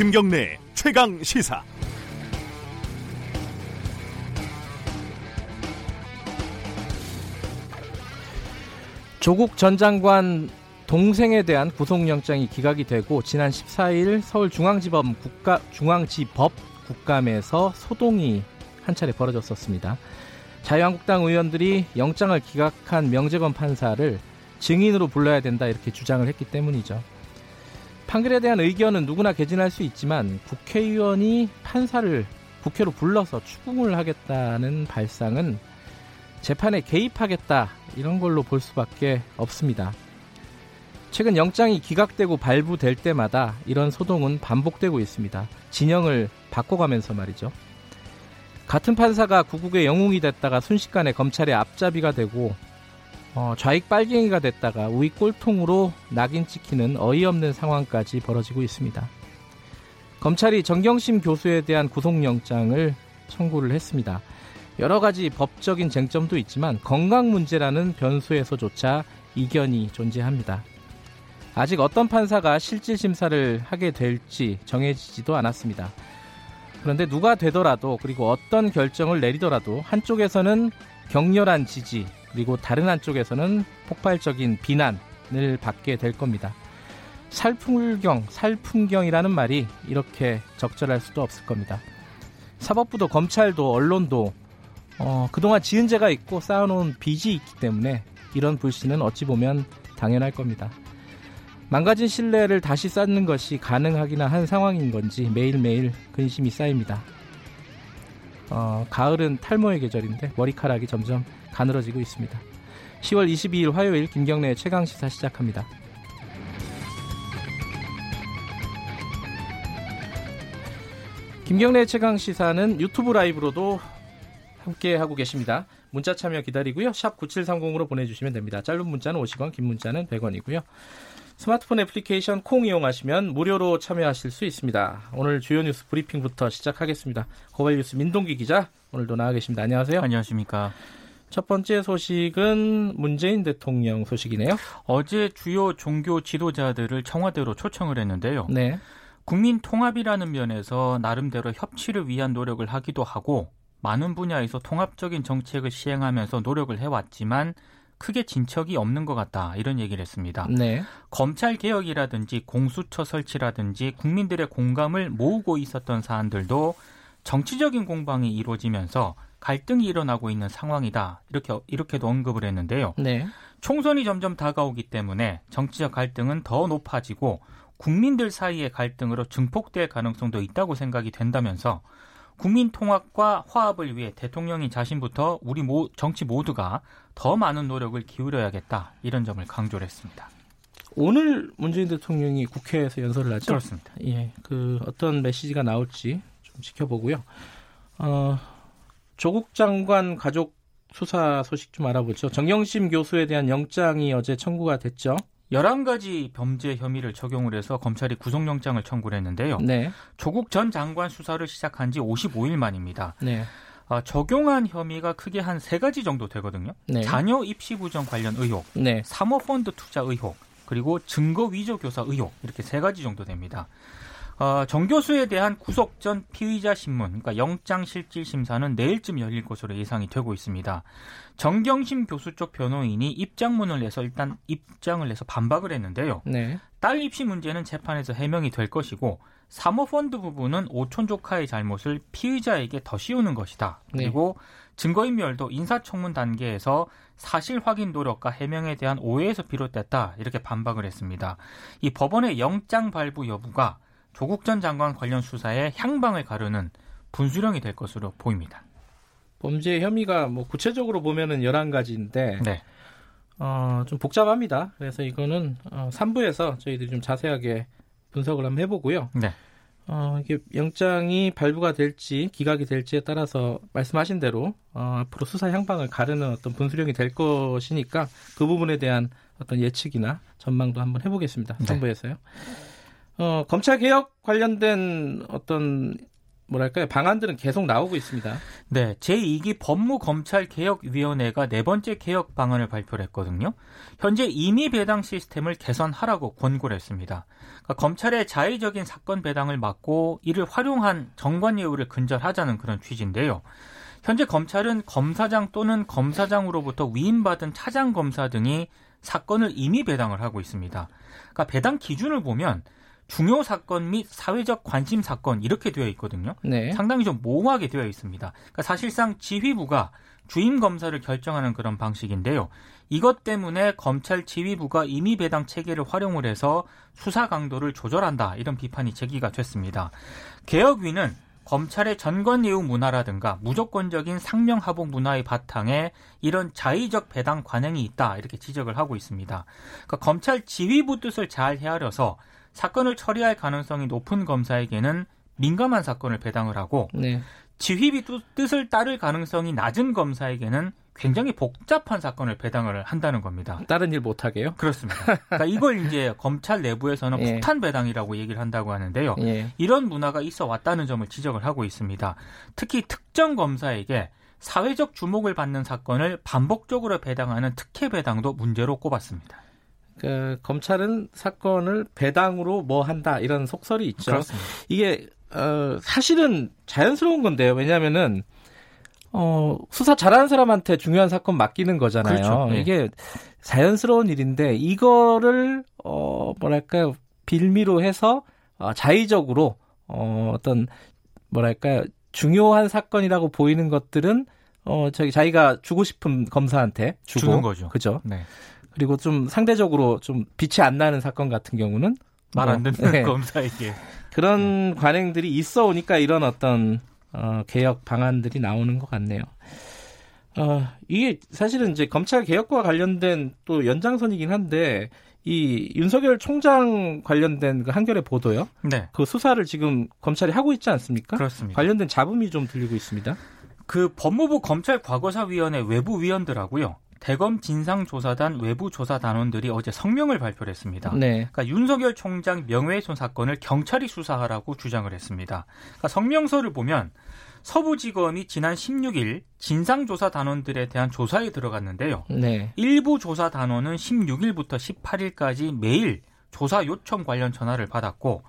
김경래 최강 시사. 조국 전 장관 동생에 대한 구속영장이 기각이 되고 지난 14일 서울중앙지법 국가 중앙지법 국감에서 소동이 한 차례 벌어졌었습니다. 자유한국당 의원들이 영장을 기각한 명재건 판사를 증인으로 불러야 된다 이렇게 주장을 했기 때문이죠. 판결에 대한 의견은 누구나 개진할 수 있지만 국회의원이 판사를 국회로 불러서 추궁을 하겠다는 발상은 재판에 개입하겠다 이런 걸로 볼 수밖에 없습니다. 최근 영장이 기각되고 발부될 때마다 이런 소동은 반복되고 있습니다. 진영을 바꿔가면서 말이죠. 같은 판사가 구국의 영웅이 됐다가 순식간에 검찰의 앞잡이가 되고 어, 좌익 빨갱이가 됐다가 우익 꼴통으로 낙인 찍히는 어이없는 상황까지 벌어지고 있습니다. 검찰이 정경심 교수에 대한 구속영장을 청구를 했습니다. 여러 가지 법적인 쟁점도 있지만 건강 문제라는 변수에서조차 이견이 존재합니다. 아직 어떤 판사가 실질 심사를 하게 될지 정해지지도 않았습니다. 그런데 누가 되더라도 그리고 어떤 결정을 내리더라도 한쪽에서는 격렬한 지지 그리고 다른 한쪽에서는 폭발적인 비난을 받게 될 겁니다. 살풍경, 살풍경이라는 말이 이렇게 적절할 수도 없을 겁니다. 사법부도 검찰도 언론도 어, 그동안 지은 죄가 있고 쌓아놓은 빚이 있기 때문에 이런 불신은 어찌 보면 당연할 겁니다. 망가진 신뢰를 다시 쌓는 것이 가능하기나 한 상황인 건지 매일매일 근심이 쌓입니다. 어, 가을은 탈모의 계절인데 머리카락이 점점 가늘어지고 있습니다. 10월 22일 화요일 김경래의 최강 시사 시작합니다. 김경래의 최강 시사는 유튜브 라이브로도 함께 하고 계십니다. 문자 참여 기다리고요. 샵 9730으로 보내주시면 됩니다. 짧은 문자는 50원, 긴 문자는 100원이고요. 스마트폰 애플리케이션 콩 이용하시면 무료로 참여하실 수 있습니다. 오늘 주요 뉴스 브리핑부터 시작하겠습니다. 고발 뉴스 민동기 기자 오늘도 나와 계십니다. 안녕하세요. 안녕하십니까. 첫 번째 소식은 문재인 대통령 소식이네요. 어제 주요 종교 지도자들을 청와대로 초청을 했는데요. 네. 국민 통합이라는 면에서 나름대로 협치를 위한 노력을 하기도 하고 많은 분야에서 통합적인 정책을 시행하면서 노력을 해왔지만 크게 진척이 없는 것 같다 이런 얘기를 했습니다. 네. 검찰 개혁이라든지 공수처 설치라든지 국민들의 공감을 모으고 있었던 사안들도 정치적인 공방이 이루어지면서 갈등이 일어나고 있는 상황이다 이렇게 이렇게도 언급을 했는데요. 네. 총선이 점점 다가오기 때문에 정치적 갈등은 더 높아지고 국민들 사이의 갈등으로 증폭될 가능성도 있다고 생각이 된다면서 국민 통합과 화합을 위해 대통령이 자신부터 우리 모, 정치 모두가 더 많은 노력을 기울여야겠다 이런 점을 강조를 했습니다. 오늘 문재인 대통령이 국회에서 연설을 하죠. 그렇습니다. 예, 그 어떤 메시지가 나올지 좀 지켜보고요. 어, 조국 장관 가족 수사 소식 좀 알아보죠. 정영심 교수에 대한 영장이 어제 청구가 됐죠. 11가지 범죄 혐의를 적용을 해서 검찰이 구속영장을 청구를 했는데요. 네. 조국 전 장관 수사를 시작한 지 55일 만입니다. 네. 아, 적용한 혐의가 크게 한 세 가지 정도 되거든요. 네. 자녀 입시 부정 관련 의혹, 네. 사모펀드 투자 의혹, 그리고 증거 위조 교사 의혹 이렇게 세 가지 정도 됩니다. 어, 정 교수에 대한 구속 전 피의자 신문, 그러니까 영장 실질 심사는 내일쯤 열릴 것으로 예상이 되고 있습니다. 정경심 교수 쪽 변호인이 입장문을 내서 일단 입장을 내서 반박을 했는데요. 네. 딸 입시 문제는 재판에서 해명이 될 것이고 사모펀드 부분은 오촌 조카의 잘못을 피의자에게 더 씌우는 것이다. 네. 그리고 증거인멸도 인사청문 단계에서 사실 확인 노력과 해명에 대한 오해에서 비롯됐다. 이렇게 반박을 했습니다. 이 법원의 영장 발부 여부가 조국 전 장관 관련 수사에 향방을 가르는 분수령이 될 것으로 보입니다. 범죄 혐의가 뭐 구체적으로 보면은 11가지인데 네. 어, 좀 복잡합니다. 그래서 이거는 어, 3부에서 저희들이 좀 자세하게 분석을 한번 해보고요. 네. 어, 이게 영장이 발부가 될지 기각이 될지에 따라서 말씀하신 대로 어, 앞으로 수사 향방을 가르는 어떤 분수령이 될 것이니까 그 부분에 대한 어떤 예측이나 전망도 한번 해보겠습니다. 네. 3부에서요. 어, 검찰 개혁 관련된 어떤 뭐랄까요 방안들은 계속 나오고 있습니다. 네, 제2기 법무검찰개혁위원회가 네 번째 개혁 방안을 발표를 했거든요. 현재 임의 배당 시스템을 개선하라고 권고를 했습니다. 그러니까 검찰의 자의적인 사건 배당을 막고 이를 활용한 정관 예우를 근절하자는 그런 취지인데요. 현재 검찰은 검사장 또는 검사장으로부터 위임받은 차장 검사 등이 사건을 임의 배당을 하고 있습니다. 그러니까 배당 기준을 보면 중요 사건 및 사회적 관심 사건 이렇게 되어 있거든요. 네. 상당히 좀 모호하게 되어 있습니다. 그러니까 사실상 지휘부가 주임 검사를 결정하는 그런 방식인데요. 이것 때문에 검찰 지휘부가 임의 배당 체계를 활용을 해서 수사 강도를 조절한다 이런 비판이 제기가 됐습니다. 개혁위는 검찰의 전권 예우 문화라든가 무조건적인 상명 하복 문화의 바탕에 이런 자의적 배당 관행이 있다 이렇게 지적을 하고 있습니다. 그러니까 검찰 지휘부 뜻을 잘 헤아려서 사건을 처리할 가능성이 높은 검사에게는 민감한 사건을 배당을 하고 네. 지휘비 뜻을 따를 가능성이 낮은 검사에게는 굉장히 복잡한 사건을 배당을 한다는 겁니다. 다른 일 못하게요? 그렇습니다. 그러니까 이걸 이제 검찰 내부에서는 예. 폭탄 배당이라고 얘기를 한다고 하는데요. 예. 이런 문화가 있어 왔다는 점을 지적을 하고 있습니다. 특히 특정 검사에게 사회적 주목을 받는 사건을 반복적으로 배당하는 특혜 배당도 문제로 꼽았습니다. 그 검찰은 사건을 배당으로 뭐 한다 이런 속설이 있죠. 그렇습니다. 이게 어, 사실은 자연스러운 건데요. 왜냐하면은 어, 수사 잘하는 사람한테 중요한 사건 맡기는 거잖아요. 그렇죠. 네. 이게 자연스러운 일인데 이거를 어, 뭐랄까요 빌미로 해서 어, 자의적으로 어, 어떤 뭐랄까요 중요한 사건이라고 보이는 것들은 어, 저기 자기가 주고 싶은 검사한테 주고 주는 거죠. 그죠. 네. 그리고 좀 상대적으로 좀 빛이 안 나는 사건 같은 경우는 말안 뭐, 듣는 네. 검사에게 그런 네. 관행들이 있어 오니까 이런 어떤 어, 개혁 방안들이 나오는 것 같네요. 어, 이게 사실은 이제 검찰 개혁과 관련된 또 연장선이긴 한데 이 윤석열 총장 관련된 그 한겨레 보도요. 네. 그 수사를 지금 검찰이 하고 있지 않습니까? 그렇습니다. 관련된 잡음이 좀 들리고 있습니다. 그 법무부 검찰 과거사위원회 외부 위원들하고요. 대검 진상조사단 외부 조사 단원들이 어제 성명을 발표를 했습니다. 네. 그러니까 윤석열 총장 명예훼손 사건을 경찰이 수사하라고 주장을 했습니다. 그러니까 성명서를 보면 서부지검이 지난 16일 진상조사 단원들에 대한 조사에 들어갔는데요. 네. 일부 조사 단원은 16일부터 18일까지 매일 조사 요청 관련 전화를 받았고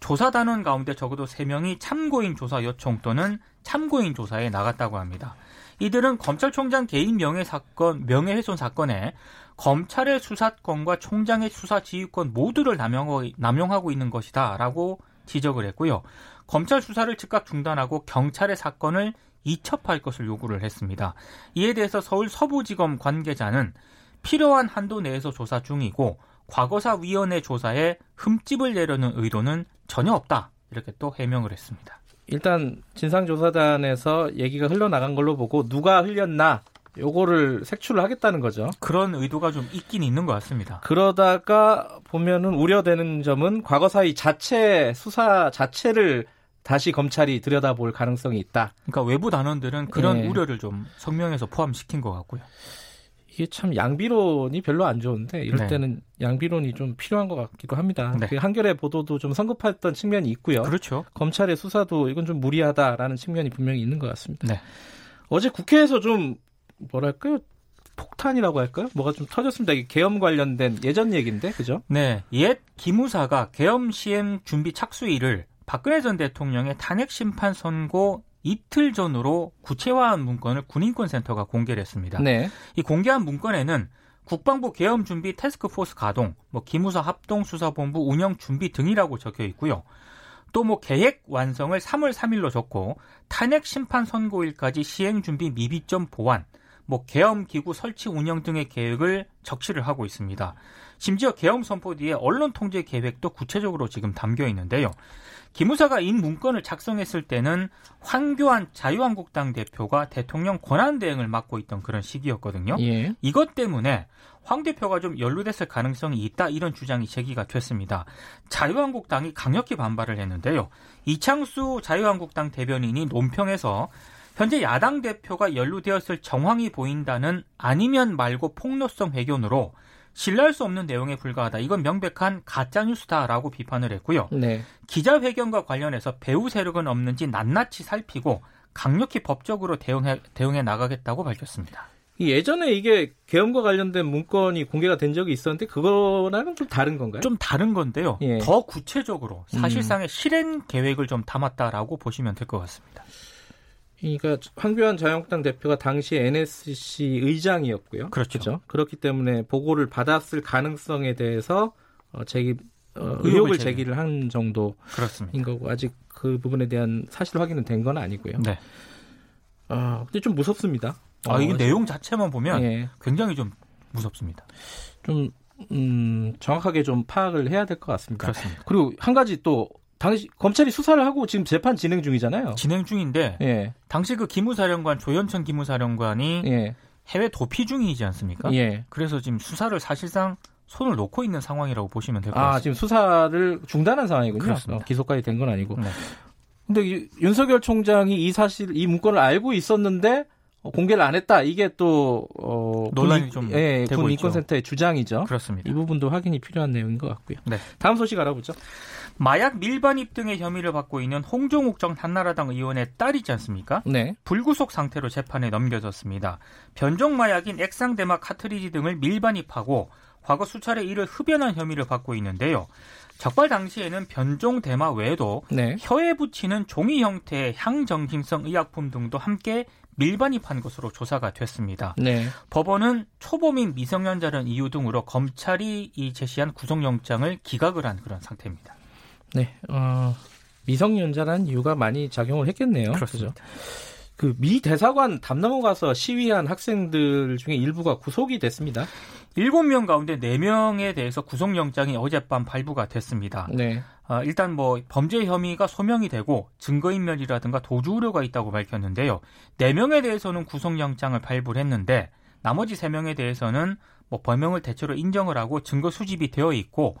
조사 단원 가운데 적어도 3명이 참고인 조사 요청 또는 참고인 조사에 나갔다고 합니다. 이들은 검찰총장 개인 명예 사건, 명예훼손 사건에 검찰의 수사권과 총장의 수사 지휘권 모두를 남용하고, 남용하고 있는 것이다라고 지적을 했고요. 검찰 수사를 즉각 중단하고 경찰의 사건을 이첩할 것을 요구를 했습니다. 이에 대해서 서울 서부지검 관계자는 필요한 한도 내에서 조사 중이고 과거사위원회 조사에 흠집을 내려는 의도는 전혀 없다. 이렇게 또 해명을 했습니다. 일단 진상조사단에서 얘기가 흘러나간 걸로 보고 누가 흘렸나 요거를 색출을 하겠다는 거죠. 그런 의도가 좀 있긴 있는 것 같습니다. 그러다가 보면은 우려되는 점은 과거사의 자체 수사 자체를 다시 검찰이 들여다볼 가능성이 있다. 그러니까 외부 단원들은 그런 네. 우려를 좀 성명에서 포함시킨 것 같고요. 이게 참 양비론이 별로 안 좋은데 이럴 네. 때는 양비론이 좀 필요한 것 같기도 합니다. 네. 그 한겨레 보도도 좀 성급했던 측면이 있고요. 그렇죠. 검찰의 수사도 이건 좀 무리하다라는 측면이 분명히 있는 것 같습니다. 네. 어제 국회에서 좀 뭐랄까요? 폭탄이라고 할까요? 뭐가 좀 터졌습니다. 이게 계엄 관련된 예전 얘기인데, 그죠? 네. 옛 기무사가 계엄 시행 준비 착수일을 박근혜 전 대통령의 탄핵 심판 선고 이틀 전으로 구체화한 문건을 군인권센터가 공개를 했습니다. 네. 이 공개한 문건에는 국방부 계엄 준비 테스크포스 가동, 뭐 기무사 합동 수사본부 운영 준비 등이라고 적혀 있고요. 또 뭐 계획 완성을 3월 3일로 적고 탄핵 심판 선고일까지 시행 준비 미비점 보완, 뭐 계엄 기구 설치 운영 등의 계획을 적시를 하고 있습니다. 심지어 계엄 선포 뒤에 언론 통제 계획도 구체적으로 지금 담겨 있는데요. 기무사가 인 문건을 작성했을 때는 황교안 자유한국당 대표가 대통령 권한 대행을 맡고 있던 그런 시기였거든요. 예. 이것 때문에 황 대표가 좀 연루됐을 가능성이 있다 이런 주장이 제기가 됐습니다. 자유한국당이 강력히 반발을 했는데요. 이창수 자유한국당 대변인이 논평에서 현재 야당 대표가 연루되었을 정황이 보인다는 아니면 말고 폭로성 회견으로 신뢰할 수 없는 내용에 불과하다. 이건 명백한 가짜 뉴스다라고 비판을 했고요. 네. 기자회견과 관련해서 배후 세력은 없는지 낱낱이 살피고 강력히 법적으로 대응해 대응해 나가겠다고 밝혔습니다. 예전에 이게 계엄과 관련된 문건이 공개가 된 적이 있었는데 그거랑은 좀 다른 건가요? 좀 다른 건데요. 예. 더 구체적으로 사실상의 실행 계획을 좀 담았다라고 보시면 될 것 같습니다. 그러니까 황교안 자유한국당 대표가 당시 NSC 의장이었고요. 그렇죠. 그렇죠? 그렇기 때문에 보고를 받았을 가능성에 대해서 어, 제기 어, 의혹을 제기. 제기를 한 정도인 그렇습니다. 거고 아직 그 부분에 대한 사실 확인은 된 건 아니고요. 네. 아, 근데 좀 무섭습니다. 아, 어, 이게 내용 자체만 보면 예, 굉장히 좀 무섭습니다. 좀 음, 정확하게 좀 파악을 해야 될 것 같습니다. 그렇습니다. 그리고 한 가지 또 당시 검찰이 수사를 하고 지금 재판 진행 중이잖아요. 진행 중인데 예, 당시 그 기무사령관 조현천 기무사령관이 예, 해외 도피 중이지 않습니까? 예. 그래서 지금 수사를 사실상 손을 놓고 있는 상황이라고 보시면 될것 아, 같습니다. 지금 수사를 중단한 상황이군요. 그렇습니다. 어, 기소까지 된 건 아니고. 네. 근데 이- 윤석열 총장이 이 사실 이 문건을 알고 있었는데 어, 공개를 안 했다. 이게 또 어, 논란이 군, 좀 예, 되고 군. 인권센터의 주장이죠. 그렇습니다. 이 부분도 확인이 필요한 내용인 것 같고요. 네. 다음 소식 알아보죠. 마약 밀반입 등의 혐의를 받고 있는 홍종욱 전 한나라당 의원의 딸이지 않습니까? 네. 불구속 상태로 재판에 넘겨졌습니다. 변종 마약인 액상대마 카트리지 등을 밀반입하고 과거 수차례 이를 흡연한 혐의를 받고 있는데요. 적발 당시에는 변종 대마 외에도 네. 혀에 붙이는 종이 형태의 향정신성 의약품 등도 함께 밀반입한 것으로 조사가 됐습니다. 네. 법원은 초범인 미성년자라는 이유 등으로 검찰이 이 제시한 구속영장을 기각을 한 그런 상태입니다. 네. 어, 미성년자라는 이유가 많이 작용을 했겠네요. 그렇습니다. 그미 대사관 담 넘어가서 시위한 학생들 중에 일부가 구속이 됐습니다. 7명 가운데 4명에 대해서 구속영장이 어젯밤 발부가 됐습니다. 네. 아, 일단 뭐 범죄 혐의가 소명이 되고 증거인멸이라든가 도주 우려가 있다고 밝혔는데요. 4명에 대해서는 구속영장을 발부를 했는데 나머지 3명에 대해서는 뭐 범행을 대체로 인정을 하고 증거 수집이 되어 있고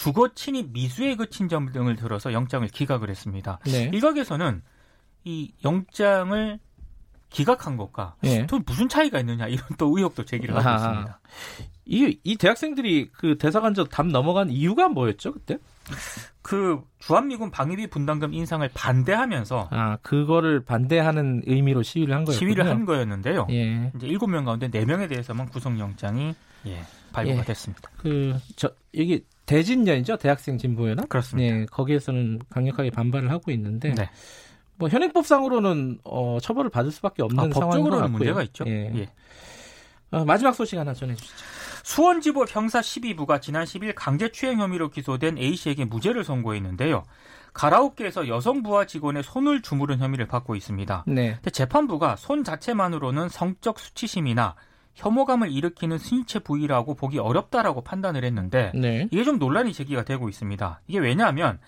주거 침입 미수에 그친 점 등을 들어서 영장을 기각을 했습니다. 네. 일각에서는 이 영장을 기각한 것과 예. 또 무슨 차이가 있느냐 이런 또 의혹도 제기를 하고. 있습니다. 이, 이 대학생들이 그 대사관저 담 넘어간 이유가 뭐였죠, 그때? 그 주한미군 방위비 분담금 인상을 반대하면서 아, 그거를 반대하는 의미로 시위를 한 거였군요. 시위를 한 거였는데요. 예. 이제 7명 가운데 4명에 대해서만 구속영장이 예, 발부가 예. 됐습니다. 그, 저, 이게 대진연이죠? 대학생 진보연합? 그렇습니다. 네, 거기에서는 강력하게 반발을 하고 있는데, 네. 뭐, 현행법상으로는, 어, 처벌을 받을 수밖에 없는 아, 같고요. 문제가 있죠. 예. 예. 어, 마지막 소식 하나 전해주시죠. 수원지법 형사 12부가 지난 10일 강제추행 혐의로 기소된 A씨에게 무죄를 선고했는데요. 가라오케에서 여성 부하 직원의 손을 주무른 혐의를 받고 있습니다. 네. 재판부가 손 자체만으로는 성적 수치심이나 혐오감을 일으키는 신체 부위라고 보기 어렵다라고 판단을 했는데 네. 이게 좀 논란이 제기가 되고 있습니다. 이게 왜냐하면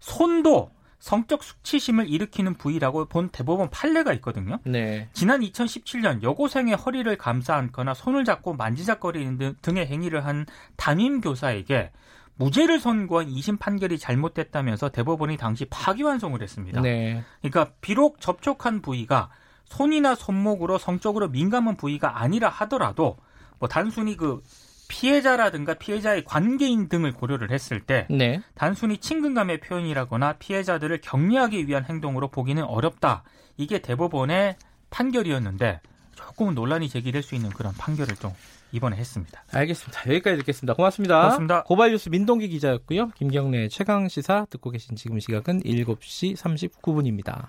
손도 성적 수치심을 일으키는 부위라고 본 대법원 판례가 있거든요. 네. 지난 2017년 여고생의 허리를 감싸 안거나 손을 잡고 만지작거리는 등- 등의 행위를 한 담임 교사에게 무죄를 선고한 2심 판결이 잘못됐다면서 대법원이 당시 파기환송을 했습니다. 네. 그러니까 비록 접촉한 부위가 손이나 손목으로 성적으로 민감한 부위가 아니라 하더라도 뭐 단순히 그 피해자라든가 피해자의 관계인 등을 고려를 했을 때 네. 단순히 친근감의 표현이라거나 피해자들을 격리하기 위한 행동으로 보기는 어렵다. 이게 대법원의 판결이었는데 조금은 논란이 제기될 수 있는 그런 판결을 좀 이번에 했습니다. 알겠습니다. 여기까지 듣겠습니다. 고맙습니다. 고맙습니다. 고발뉴스 민동기 기자였고요. 김경래 최강 시사 듣고 계신 지금 시각은 7시 39분입니다.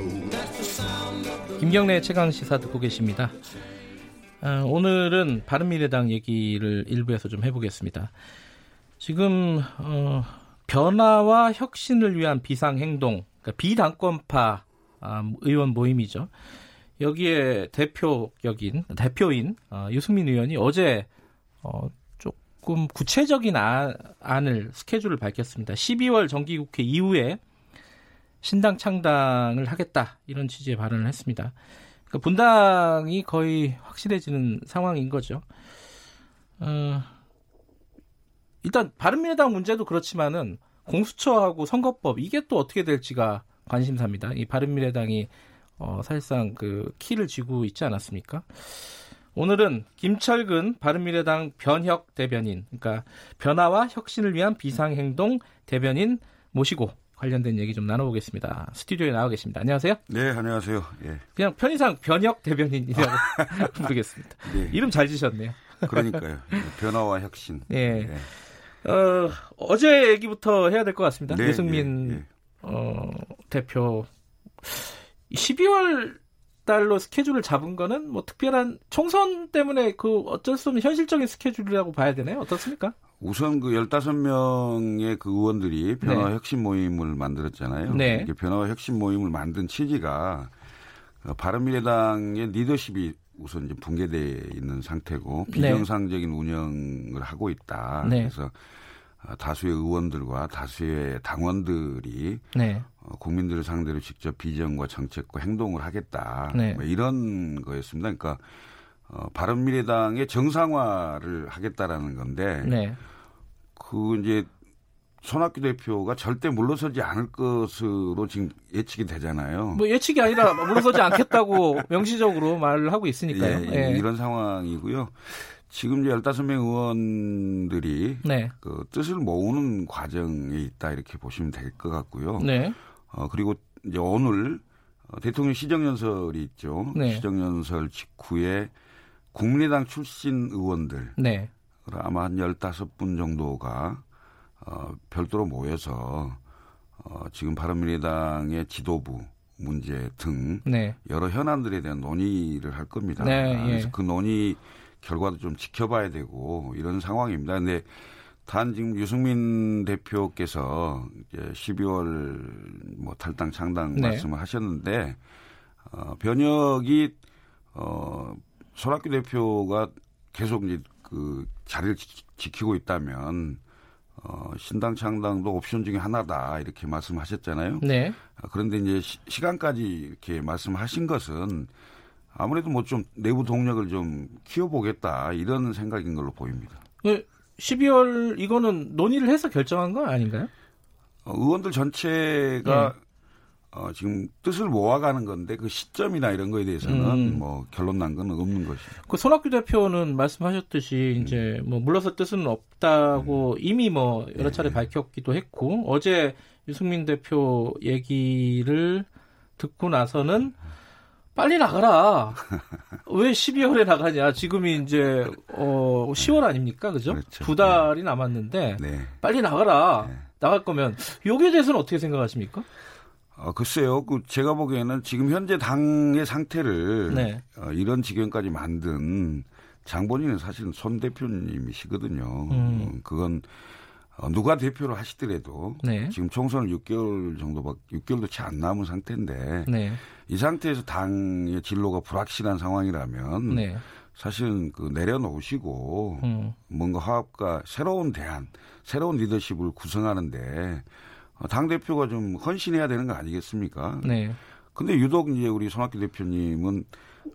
김경래 최강 시사 듣고 계십니다. 아, 오늘은 바른미래당 얘기를 일부에서 좀 해보겠습니다. 지금 어, 변화와 혁신을 위한 비상행동, 그러니까 비당권파 아, 의원 모임이죠. 여기에 대표격인 대표인 어, 유승민 의원이 어제 어, 조금 구체적인 아, 안을 스케줄을 밝혔습니다. 12월 정기국회 이후에 신당 창당을 하겠다 이런 취지의 발언을 했습니다. 그러니까 분당이 거의 확실해지는 상황인 거죠. 어, 일단 바른미래당 문제도 그렇지만은 공수처하고 선거법 이게 또 어떻게 될지가 관심사입니다. 이 바른미래당이 어, 사실상 그 키를 쥐고 있지 않았습니까? 오늘은 김철근 바른미래당 변혁 대변인, 그러니까 변화와 혁신을 위한 비상행동 대변인 모시고 관련된 얘기 좀 나눠보겠습니다. 스튜디오에 나와 계십니다. 안녕하세요. 네, 안녕하세요. 예. 그냥 편의상 변혁 대변인이라고 부르겠습니다. 예. 이름 잘 지셨네요. 그러니까요. 예, 변화와 혁신. 네. 예. 어, 어제 얘기부터 해야 될 것 같습니다. 네, 유승민 예, 예. 어, 대표 12월 달로 스케줄을 잡은 거는 뭐 특별한 총선 때문에 그 어쩔 수 없는 현실적인 스케줄이라고 봐야 되나요? 어떻습니까? 우선 그 15명의 그 의원들이 변화와 네. 혁신 모임을 만들었잖아요. 네. 이게 변화와 혁신 모임을 만든 취지가 어, 바른미래당의 리더십이 우선 이제 붕괴돼 있는 상태고 네. 비정상적인 운영을 하고 있다. 네. 그래서 어, 다수의 의원들과 다수의 당원들이 네. 어, 국민들을 상대로 직접 비전과 정책과 행동을 하겠다. 네. 뭐 이런 거였습니다. 그러니까 어, 바른미래당의 정상화를 하겠다라는 건데 네. 그 이제 손학규 대표가 절대 물러서지 않을 것으로 지금 예측이 되잖아요. 뭐 예측이 아니라 물러서지 않겠다고 명시적으로 말을 하고 있으니까요. 예, 예. 이런 상황이고요. 지금 이제 15명 의원들이 네. 그 뜻을 모으는 과정에 있다 이렇게 보시면 될 것 같고요. 네. 어, 그리고 이제 오늘 어, 대통령 시정연설이 있죠. 네. 시정연설 직후에 국민의당 출신 의원들 네. 아마 한 15분 정도가 어, 별도로 모여서 어, 지금 바른미래당의 지도부 문제 등 네. 여러 현안들에 대한 논의를 할 겁니다. 네, 예. 그래서 그 논의 결과도 좀 지켜봐야 되고 이런 상황입니다. 근데 단 지금 유승민 대표께서 이제 12월 뭐 탈당 창당 네. 말씀을 하셨는데 어, 변혁이 어, 손학규 대표가 계속 이제 그 자리를 지, 지키고 있다면 어, 신당 창당도 옵션 중에 하나다 이렇게 말씀하셨잖아요. 네. 아, 그런데 이제 시, 시간까지 이렇게 말씀하신 것은 아무래도 뭐 좀 내부 동력을 좀 키워보겠다 이런 생각인 걸로 보입니다. 그 12월 이거는 논의를 해서 결정한 거 아닌가요? 어, 의원들 전체가 네. 어, 지금 뜻을 모아가는 건데 그 시점이나 이런 거에 대해서는 음. 뭐 결론 난 건 없는 것이죠. 그 손학규 대표는 말씀하셨듯이 음. 이제 뭐 물러설 뜻은 없다고 이미 뭐 여러 차례 네. 밝혔기도 했고 어제 유승민 대표 얘기를 듣고 나서는 빨리 나가라. 왜 12월에 나가냐? 지금이 이제 어 10월 아닙니까? 그죠? 그렇죠. 두 달이 남았는데 네. 빨리 나가라. 네. 나갈 거면 여기에 대해서는 어떻게 생각하십니까? 어, 글쎄요. 그 제가 보기에는 지금 현재 당의 상태를 네. 어, 이런 지경까지 만든 장본인은 사실은 손 대표님이시거든요. 음. 어, 그건 어, 누가 대표를 하시더라도 네. 지금 총선을 6개월 정도밖 6개월도 채 안 남은 상태인데 네. 이 상태에서 당의 진로가 불확실한 상황이라면 네. 사실은 그 내려놓으시고 음. 뭔가 화합과 새로운 대안, 새로운 리더십을 구성하는데 어, 당 대표가 좀 헌신해야 되는 거 아니겠습니까? 네. 근데 유독 이제 우리 손학규 대표님은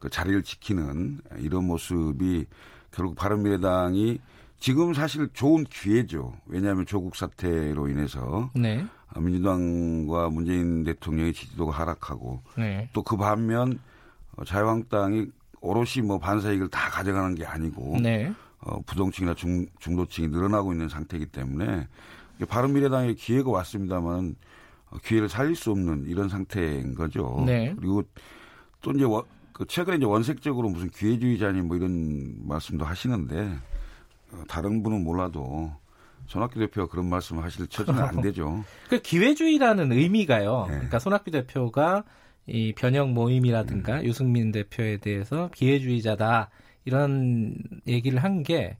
그 자리를 지키는 이런 모습이 결국 바른미래당이 지금 사실 좋은 기회죠. 왜냐하면 조국 사태로 인해서 네. 민주당과 문재인 대통령의 지지도가 하락하고 네. 또그 반면 어, 자유한국당이 오롯이 뭐 반사 이익을 다 가져가는 게 아니고 네. 어, 부동층이나 중, 중도층이 늘어나고 있는 상태이기 때문에 바른미래당의 기회가 왔습니다만 어, 기회를 살릴 수 없는 이런 상태인 거죠. 네. 그리고 또 이제 원, 그 최근에 이제 원색적으로 무슨 기회주의자니 뭐 이런 말씀도 하시는데 어, 다른 분은 몰라도 손학규 대표가 그런 말씀을 하실 처지는 안 되죠. 그 기회주의라는 의미가요. 네. 그러니까 손학규 대표가 이 변형 모임이라든가 유승민 대표에 대해서 기회주의자다 이런 얘기를 한 게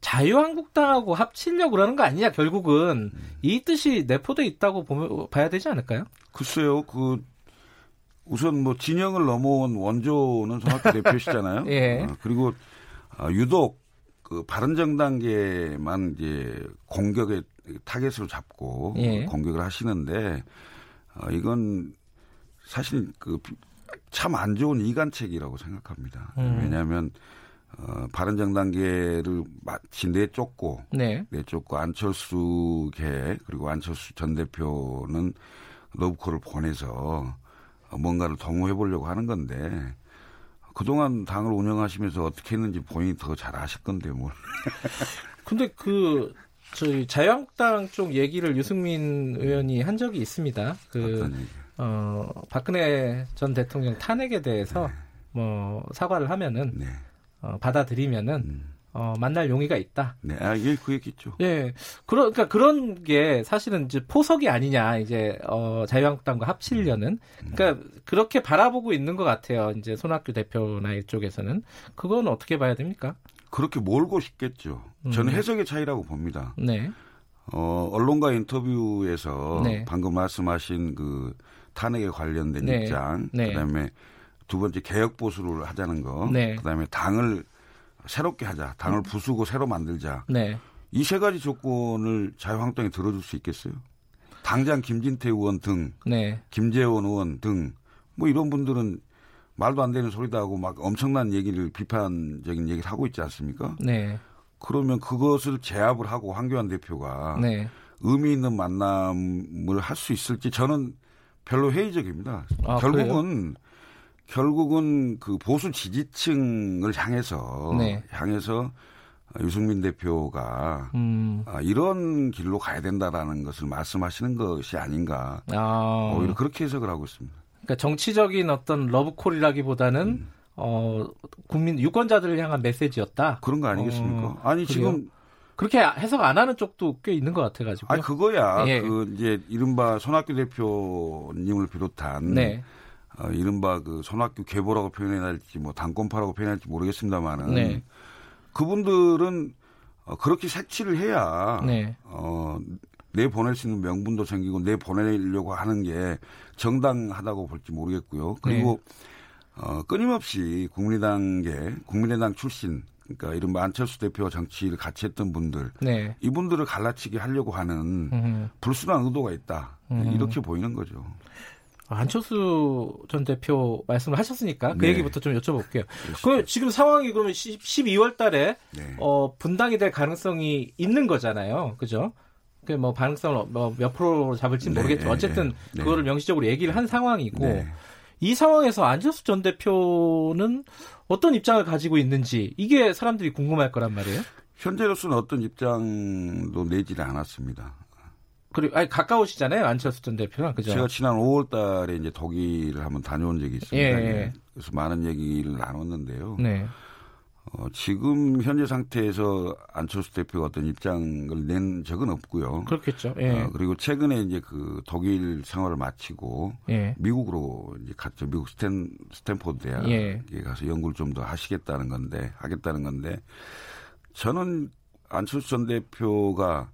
자유한국당하고 합치려고 그러는 거 아니냐 결국은 이 뜻이 내포돼 있다고 보면 봐야 되지 않을까요? 글쎄요, 그 우선 뭐 진영을 넘어온 원조는 손학규 대표시잖아요. 예. 어, 그리고 어, 유독 그 바른정당계만 이제 공격의 타겟으로 잡고 예. 공격을 하시는데 어, 이건 사실 그 참 안 좋은 이간책이라고 생각합니다. 음. 왜냐하면 어, 바른정당계를 마치 내쫓고 네. 내쫓고 안철수계 그리고 안철수 전 대표는 러브콜을 보내서 뭔가를 동호해 보려고 하는 건데 그동안 당을 운영하시면서 어떻게 했는지 본인이 더 잘 아실 건데 뭘. 근데 그 저희 자유한국당 쪽 얘기를 유승민 의원이 한 적이 있습니다. 그. 어, 박근혜 전 대통령 탄핵에 대해서 뭐 사과를 하면은 네. 어, 받아들이면은 음. 어, 만날 용의가 있다. 네. 아, 그 얘기죠. 예, 그러, 그러니까 그런 게 사실은 이제 포석이 아니냐 이제 어, 자유한국당과 합치려는 그러니까 그렇게 바라보고 있는 것 같아요. 이제 손학규 대표나 이쪽에서는 그건 어떻게 봐야 됩니까? 그렇게 몰고 싶겠죠. 저는 해석의 차이라고 봅니다. 네, 어, 언론과 인터뷰에서 네. 방금 말씀하신 그 탄핵에 관련된 네. 입장, 네. 그 다음에 두 번째 개혁 보수를 하자는 거, 네. 그다음에 당을 새롭게 하자, 당을 부수고 새로 만들자. 네, 이 세 가지 조건을 자유한국당이 들어줄 수 있겠어요? 당장 김진태 의원 등, 네, 김재원 의원 등, 뭐 이런 분들은 말도 안 되는 소리도 하고 막 엄청난 얘기를 비판적인 얘기를 하고 있지 않습니까? 네, 그러면 그것을 제압을 하고 황교안 대표가 네. 의미 있는 만남을 할 수 있을지 저는 별로 회의적입니다. 아, 결국은 결국은 그 보수 지지층을 향해서 네. 향해서 유승민 대표가 음, 아, 이런 길로 가야 된다라는 것을 말씀하시는 것이 아닌가 아, 오히려 그렇게 해석을 하고 있습니다. 그러니까 정치적인 어떤 러브콜이라기보다는 음. 어 국민 유권자들을 향한 메시지였다. 그런 거 아니겠습니까? 어, 아니 그래요? 지금 그렇게 해석 안 하는 쪽도 꽤 있는 것 같아가지고. 아 그거야 예. 그 이제 이른바 손학규 대표님을 비롯한 네, 어, 이른바 그 손학규 계보라고 표현해야 할지 뭐 당권파라고 표현해야 할지 모르겠습니다만은 네. 그분들은 어, 그렇게 색칠을 해야 네, 어, 내 보낼 수 있는 명분도 생기고 내 보내려고 하는 게 정당하다고 볼지 모르겠고요. 그리고 네. 어, 끊임없이 국민의당계 국민의당 출신 그러니까 이른바 안철수 대표와 정치를 같이 했던 분들 네. 이분들을 갈라치게 하려고 하는 음. 불순한 의도가 있다 음. 이렇게 보이는 거죠. 안철수 전 대표 말씀을 하셨으니까 그 네. 얘기부터 좀 여쭤볼게요. 그 지금 상황이 그러면 12월 달에 네. 어, 분당이 될 가능성이 있는 거잖아요. 그죠? 그뭐 가능성을 뭐몇 프로로 잡을지는 네, 모르겠지만 어쨌든 네. 그거를 명시적으로 얘기를 한 상황이고 네. 이 상황에서 안철수 전 대표는 어떤 입장을 가지고 있는지 이게 사람들이 궁금할 거란 말이에요. 현재로서는 어떤 입장도 내지를 않았습니다. 그리고 아니 가까우시잖아요 안철수 전 대표랑 그죠? 제가 지난 5월 달에 이제 독일을 한번 다녀온 적이 있습니다. 예, 예. 그래서 많은 얘기를 나눴는데요. 네, 어, 지금 현재 상태에서 안철수 대표가 어떤 입장을 낸 적은 없고요. 그렇겠죠. 예, 어, 그리고 최근에 이제 그 독일 생활을 마치고 예, 미국으로 이제 갔죠. 미국 스탠 스탠포드 대학에 예. 가서 연구를 좀 더 하시겠다는 건데 하겠다는 건데 저는 안철수 전 대표가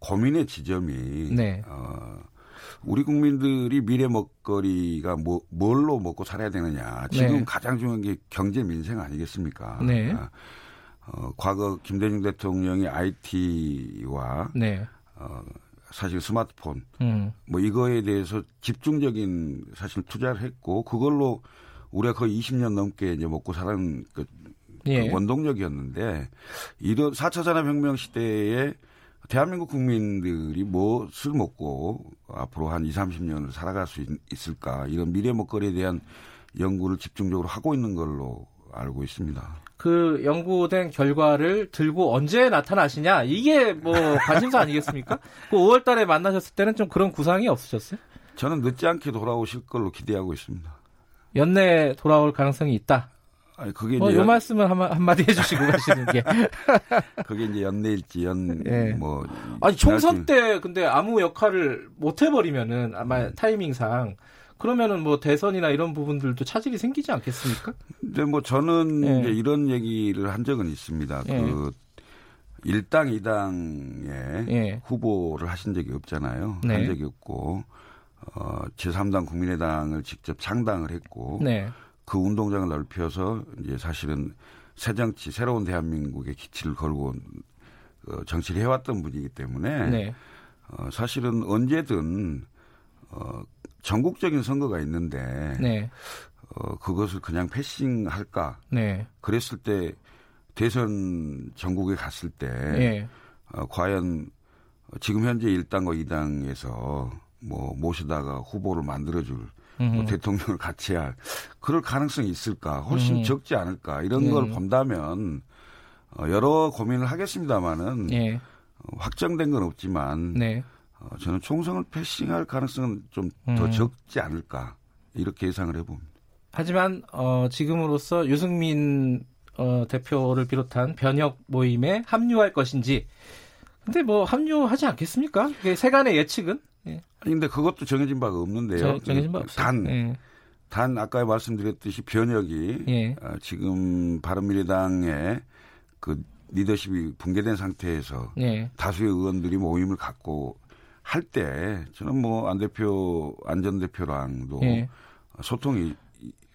고민의 지점이 네. 어, 우리 국민들이 미래 먹거리가 뭐 뭘로 먹고 살아야 되느냐. 지금 네. 가장 중요한 게 경제 민생 아니겠습니까? 네. 아, 어, 과거 김대중 대통령이 IT와 네, 어, 사실 스마트폰 음, 뭐 이거에 대해서 집중적인 사실 투자를 했고 그걸로 우리가 거의 20년 넘게 이제 먹고 사는 그, 예, 그 원동력이었는데 이런 4차 산업혁명 시대에 대한민국 국민들이 무엇을 먹고 앞으로 한 2, 30년을 살아갈 수 있, 있을까 이런 미래 먹거리에 대한 연구를 집중적으로 하고 있는 걸로 알고 있습니다. 그 연구된 결과를 들고 언제 나타나시냐 이게 뭐 관심사 아니겠습니까? 그 5월달에 만나셨을 때는 좀 그런 구상이 없으셨어요? 저는 늦지 않게 돌아오실 걸로 기대하고 있습니다. 연내 돌아올 가능성이 있다. 아니 그게 뭐, 이제 요 연, 말씀을 한마, 한마디 해주시고 가시는 게. 그게 이제 연내일지 연 예. 뭐 아니, 총선 때 근데 아무 역할을 못 해버리면은 아마 타이밍상 그러면은 뭐 대선이나 이런 부분들도 차질이 생기지 않겠습니까? 근데 뭐 저는 예. 이제 이런 얘기를 한 적은 있습니다. 예. 그 일당 이당에 예. 후보를 하신 적이 없잖아요. 네. 한 적이 없고 어, 제3당 국민의당을 직접 창당을 했고 네. 그 운동장을 넓혀서 이제 사실은 새 정치, 새로운 대한민국의 기치를 걸고 어, 정치를 해왔던 분이기 때문에 네. 어, 사실은 언제든 어, 전국적인 선거가 있는데 네. 어, 그것을 그냥 패싱할까? 네. 그랬을 때 대선 전국에 갔을 때 예. 어, 과연 지금 현재 1당과 2당에서 뭐 모시다가 후보를 만들어줄 뭐 음. 대통령을 같이 할 그럴 가능성이 있을까 훨씬 음. 적지 않을까 이런 네. 걸 본다면 어, 여러 고민을 하겠습니다마는 예. 어, 확정된 건 없지만 네. 어, 저는 총선을 패싱할 가능성은 좀더 음. 적지 않을까 이렇게 예상을 해봅니다. 하지만 어, 지금으로서 유승민 어, 대표를 비롯한 변혁 모임에 합류할 것인지. 근데 뭐 합류하지 않겠습니까? 세간의 예측은 예. 아니, 근데 그것도 정해진 바가 없는데요. 저- 정해진 바 없어요. 단, 예. 단 아까 말씀드렸듯이 변혁이 예. 어, 지금 바른미래당의 그 리더십이 붕괴된 상태에서 예. 다수의 의원들이 모임을 갖고 할 때 저는 뭐 안 대표 안 전 대표랑도 예. 소통이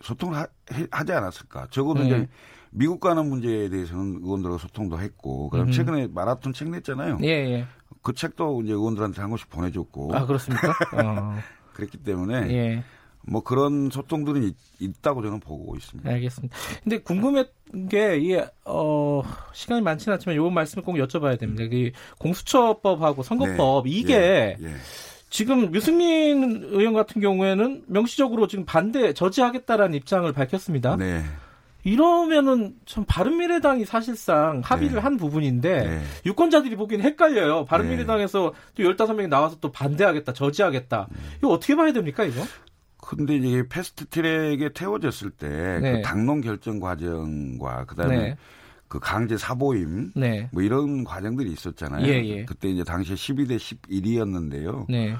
소통을 하, 해- 하지 않았을까? 적어도 예. 이제 미국 가는 문제에 대해서는 의원들과 소통도 했고, 그다음 음. 최근에 마라톤 책 냈잖아요. 예, 예. 그 책도 이제 의원들한테 한 권씩 보내줬고 아, 그렇습니까? 어. 그랬기 때문에 예. 뭐 그런 소통들은 있, 있다고 저는 보고 있습니다. 알겠습니다. 근데 궁금한 게, 이게, 어, 시간이 많지는 않지만 요 말씀을 꼭 여쭤봐야 됩니다. 그 공수처법하고 선거법, 네. 이게 예, 예. 지금 유승민 의원 같은 경우에는 명시적으로 지금 반대, 저지하겠다라는 입장을 밝혔습니다. 네. 이러면은 좀 바른미래당이 사실상 합의를 네. 한 부분인데 네. 유권자들이 보기엔 헷갈려요. 바른미래당에서 또 15명이 나와서 또 반대하겠다, 저지하겠다. 음. 이거 어떻게 봐야 됩니까, 이거? 근데 이게 패스트 트랙에 태워졌을 때 네. 그 당론 결정 과정과 그다음에 네. 그 강제 사보임 네. 뭐 이런 과정들이 있었잖아요. 예, 예. 그때 이제 당시에 12대 11이었는데요. 네.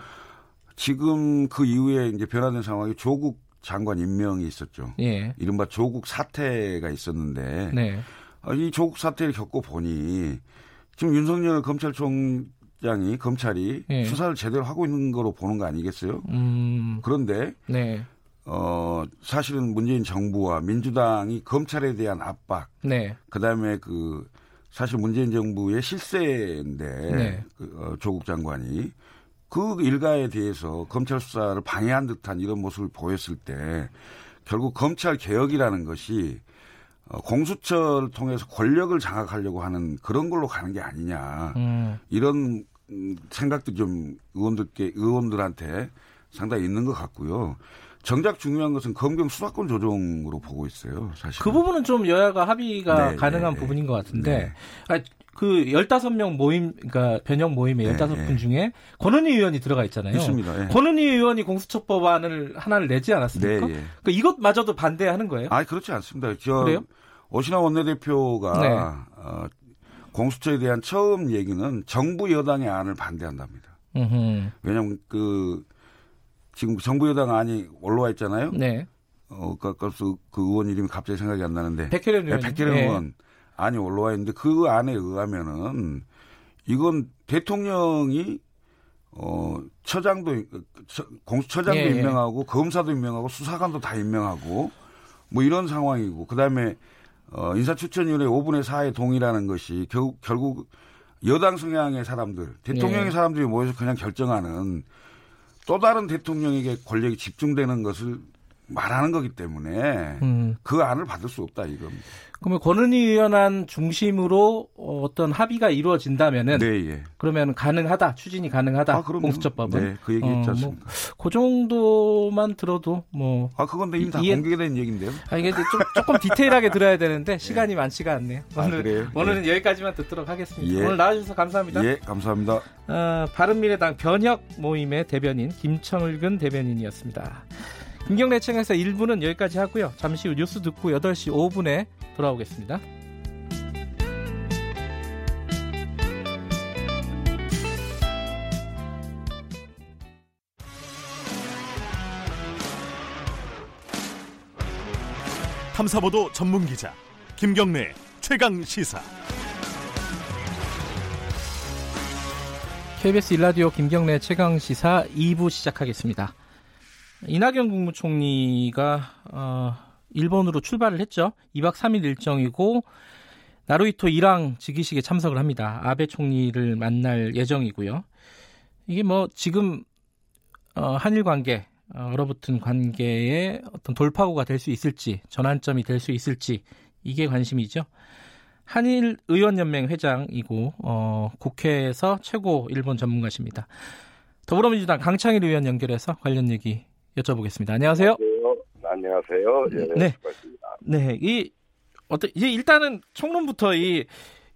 지금 그 이후에 이제 변화된 상황이 조국 장관 임명이 있었죠. 예. 이른바 조국 사태가 있었는데 네. 아, 이 조국 사태를 겪고 보니 지금 윤석열 검찰총장이 검찰이 예. 수사를 제대로 하고 있는 거로 보는 거 아니겠어요? 음. 그런데 네. 어 사실은 문재인 정부와 민주당이 검찰에 대한 압박, 네. 그다음에 그 사실 문재인 정부의 실세인데 네. 그, 어, 조국 장관이 그 일가에 대해서 검찰 수사를 방해한 듯한 이런 모습을 보였을 때 결국 검찰 개혁이라는 것이 어, 공수처를 통해서 권력을 장악하려고 하는 그런 걸로 가는 게 아니냐 음. 이런 음, 생각도 좀 의원들께 의원들한테 상당히 있는 것 같고요. 정작 중요한 것은 검경 수사권 조정으로 보고 있어요. 사실. 그 부분은 좀 여야가 합의가 네, 가능한 네, 부분인 것 같은데, 네. 아, 그 15명 모임, 그러니까 변형 모임에 네, 15분 네. 중에 권은희 의원이 들어가 있잖아요. 있습니다. 예. 권은희 의원이 공수처법안을 하나를 내지 않았습니까? 네, 예. 그러니까 이것마저도 반대하는 거예요? 아, 그렇지 않습니다. 저 그래요? 오신환 원내대표가 네. 어, 공수처에 대한 처음 얘기는 정부 여당의 안을 반대한답니다. 음흠. 왜냐하면 그 지금 정부 여당 안이 올라와 있잖아요. 네. 어, 그, 그, 그 의원 이름이 갑자기 생각이 안 나는데. 백혜련 네, 의원. 백혜련 의원 안이 올라와 있는데 그 안에 의하면은 이건 대통령이 어 처장도 처- 공수처장도 예, 예. 임명하고 검사도 임명하고 수사관도 다 임명하고 뭐 이런 상황이고 그다음에 어 인사추천위원회 5분의 4의 동의라는 것이 결국 결국 여당 성향의 사람들 대통령의 예. 사람들이 모여서 그냥 결정하는 또 다른 대통령에게 권력이 집중되는 것을 말하는 거기 때문에 음. 그 안을 받을 수 없다 이겁니다. 그러면 권은희 의원안 중심으로 어, 어떤 합의가 이루어진다면은 네, 예. 그러면 가능하다, 추진이 가능하다. 그럼요. 공수처법은. 네, 그 얘기 어, 했지 뭐, 않습니까? 그 정도만 들어도 뭐 아, 그건 데 이미 다 이해- 공개된 얘기인데요. 아, 이게 좀, 조금 디테일하게 들어야 되는데 시간이 많지가 않네요. 아, 오늘 그래요? 오늘은 여기까지만 듣도록 하겠습니다. 예. 오늘 나와주셔서 감사합니다. 예, 감사합니다. 어, 바른미래당 변혁 모임의 대변인 김청을근 대변인이었습니다. 김경래 청에서 1부는 여기까지 하고요. 잠시 후 뉴스 듣고 8시 5분에 돌아오겠습니다. 탐사보도 전문 기자 김경래 최강 시사. KBS 일라디오 김경래 최강 시사 2부 시작하겠습니다. 이낙연 국무총리가 어, 일본으로 출발을 했죠. 2박 3일 일정이고 나루이토 일왕 즉위식에 참석을 합니다. 아베 총리를 만날 예정이고요. 이게 뭐 지금 어, 한일 관계 어, 얼어붙은 관계에 어떤 돌파구가 될 수 있을지 전환점이 될 수 있을지 이게 관심이죠. 한일 의원연맹 회장이고 어, 국회에서 최고 일본 전문가십니다. 더불어민주당 강창일 의원 연결해서 관련 얘기 여쭤보겠습니다. 안녕하세요. 안녕하세요. 예, 네. 수고하셨습니다. 네. 이 어떤 이제 일단은 총론부터 이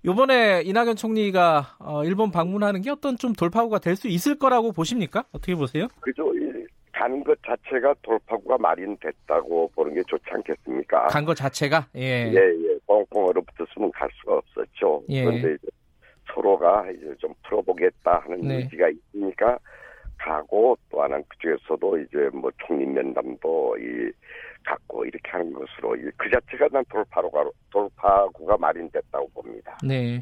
요번에 이낙연 총리가 어, 일본 방문하는 게 어떤 좀 돌파구가 될 수 있을 거라고 보십니까? 어떻게 보세요? 그죠. 가는 것 자체가 돌파구가 마련됐다고 보는 게 좋지 않겠습니까? 간 것 자체가 예. 예, 예. 뻥뻥 얼어붙었으면 갈 수가 없었죠. 예. 그런데 이제 서로가 이제 좀 풀어보겠다 하는 네. 의지가 있으니까 가고 또 하나는 그중에서도 이제 뭐 총리 면담도 이 갖고 이렇게 하는 것으로 이그 자체가 난 돌파구가 돌파구가 마련됐다고 봅니다. 네.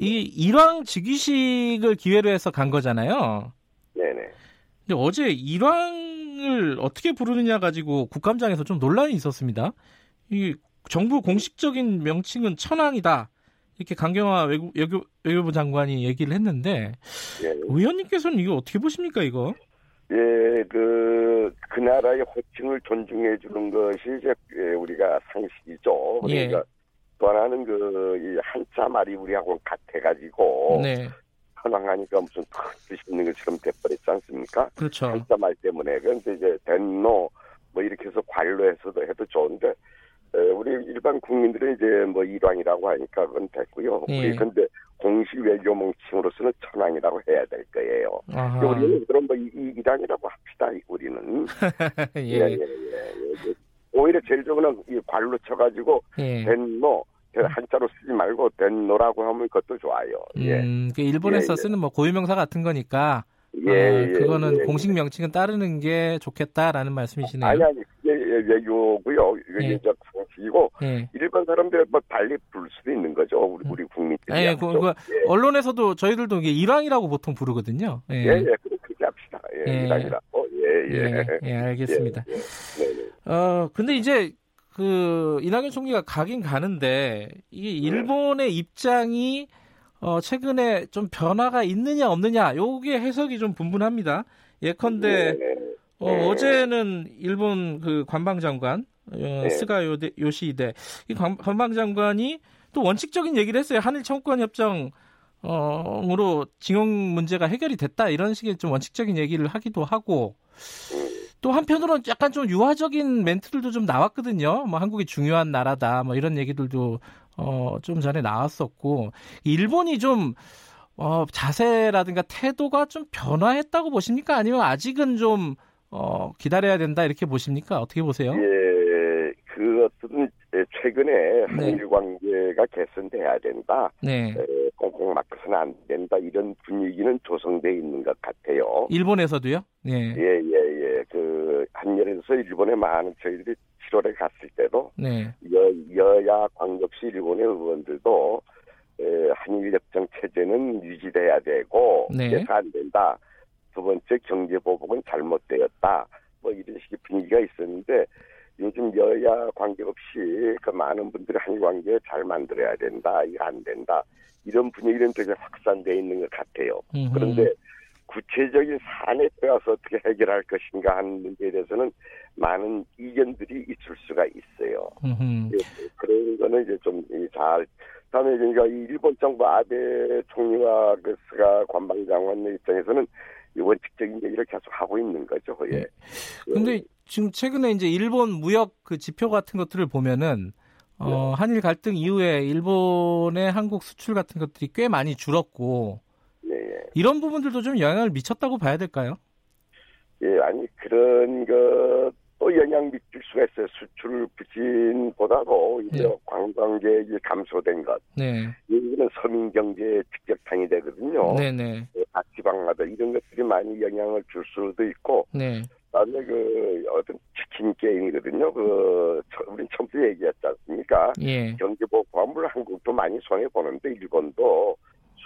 이 일왕 즉위식을 기회로 해서 간 거잖아요. 네네. 근데 어제 일왕을 어떻게 부르느냐 가지고 국감장에서 좀 논란이 있었습니다. 이 정부 공식적인 명칭은 천왕이다. 이렇게 강경화 외국, 외교, 외교부 장관이 얘기를 했는데 예. 의원님께서는 이거 어떻게 보십니까 이거? 예, 그, 그 나라의 호칭을 존중해 주는 것이 이제 예, 우리가 상식이죠. 예. 그러니까 또 하나는 그, 이 한자 말이 우리하고 같아가지고. 네, 현황하니까 무슨 큰 뜻이 있는 것처럼 돼버렸지 않습니까? 그렇죠. 한자 말 때문에. 그런데 이제 den노 뭐 이렇게 해서 관로해서도 해도 좋은데, 에, 우리 일반 국민들은 이제 뭐 일왕이라고 하니까 그건 됐고요. 예. 우리 근데 공식 외교 명칭으로서는 천왕이라고 해야 될 거예요. 아하. 우리는 그럼 뭐 일왕이라고 합시다. 우리는. 예, 예, 예, 예, 예. 오히려 제일 좋은 건이 관로 쳐가지고 예. 덴노 한자로 쓰지 말고 덴노라고 하면 그것도 좋아요. 예. 음, 그 일본에서 예, 예. 쓰는 뭐 고유명사 같은 거니까 예, 어, 예, 그거는 예. 공식 명칭은 따르는 게 좋겠다라는 말씀이시네요. 아니 아니 그게 외교고요. 이게 예. 이제 상식이고 예. 일반 사람들 뭐 달리 부를 수도 있는 거죠. 우리 우리 국민들이. 예, 그, 그 언론에서도 저희들도 이게 일왕이라고 보통 부르거든요. 예. 예, 예, 그렇게 합시다. 예, 예. 일왕이라고. 예, 예. 예, 예, 알겠습니다. 예, 예. 네, 네. 어, 근데 이제 그 이낙연 총리가 가긴 가는데 이게 네. 일본의 입장이 어, 최근에 좀 변화가 있느냐 없느냐 요게 해석이 좀 분분합니다. 예컨대 네, 어, 네. 어제는 일본 그 관방장관 어, 네. 스가 요데, 요시히데 이 관, 관방장관이 또 원칙적인 얘기를 했어요. 한일 청구권 협정 어으로 징용 문제가 해결이 됐다 이런 식의 좀 원칙적인 얘기를 하기도 하고 또 한편으로는 약간 좀 유화적인 멘트들도 좀 나왔거든요. 뭐 한국이 중요한 나라다 뭐 이런 얘기들도 어 좀 전에 나왔었고 일본이 좀 어, 자세라든가 태도가 좀 변화했다고 보십니까? 아니면 아직은 좀 어, 기다려야 된다 이렇게 보십니까? 어떻게 보세요? 예, 그것은 최근에 네. 한일 관계가 개선돼야 된다. 네. 에, 꽁꽁 막혀서는 안 된다. 이런 분위기는 조성돼 있는 것 같아요. 일본에서도요? 네. 예, 예, 예. 그, 한일에서 일본에 많은 저희들이 7월에 갔을 때도 네. 여, 여야 광역시 일본의 의원들도 에, 한일 협정 체제는 유지돼야 되고 네. 그래서 안 된다. 두 번째 경제 보복은 잘못되었다. 뭐 이런 식의 분위기가 있었는데 요즘 여야 관계없이 그 많은 분들이 한일 관계 잘 만들어야 된다. 이거 안 된다. 이런 분위기는 되게 확산돼 있는 것 같아요. 음흠. 그런데 구체적인 사안에 들어가서 어떻게 해결할 것인가 하는 문제에 대해서는 많은 이견들이 있을 수가 있어요. 예, 그런 거는 이제 좀 잘, 다음에 그러니까 이 일본 정부 아베 총리와 그 스가 관방장관의 입장에서는 이 원칙적인 얘기를 계속 하고 있는 거죠. 예. 네. 근데 지금 최근에 이제 일본 무역 그 지표 같은 것들을 보면은 어, 네. 한일 갈등 이후에 일본의 한국 수출 같은 것들이 꽤 많이 줄었고 예, 예. 이런 부분들도 좀 영향을 미쳤다고 봐야 될까요? 예, 아니 그런 것또 영향 미칠 수가 있어요. 수출 부진보다도 이제 네. 관광객이 감소된 것. 네. 이거는 서민 경제에 직접탕이 되거든요. 네네. 각 지방마다 이런 것들이 많이 영향을 줄 수도 있고 네. 그다음에 그 어떤 치킨 게임이거든요. 그 처- 우린 처음부터 얘기했지 않습니까? 예. 경제보복함을 한국도 많이 손해 보는데 일본도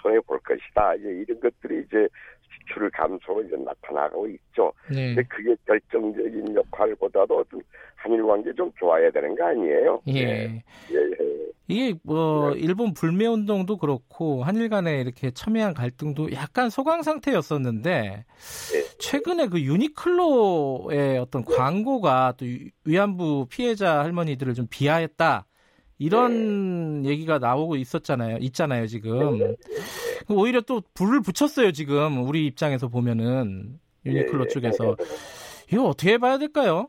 손해 볼 것이다. 이제 이런 것들이 이제 수출 감소로 이제 나타나고 있죠. 네. 근데 그게 결정적인 역할보다도 어떤 한일 관계 좀 좋아야 되는 거 아니에요? 예. 예, 예. 이게 뭐 네. 일본 불매 운동도 그렇고 한일 간에 이렇게 첨예한 갈등도 약간 소강 상태였었는데 네. 최근에 그 유니클로의 어떤 광고가 또 위- 위안부 피해자 할머니들을 좀 비하했다. 이런 얘기가 나오고 있었잖아요. 있잖아요, 지금. 오히려 또 불을 붙였어요, 지금. 우리 입장에서 보면은 유니클로 예, 예. 쪽에서 이거 어떻게 봐야 될까요?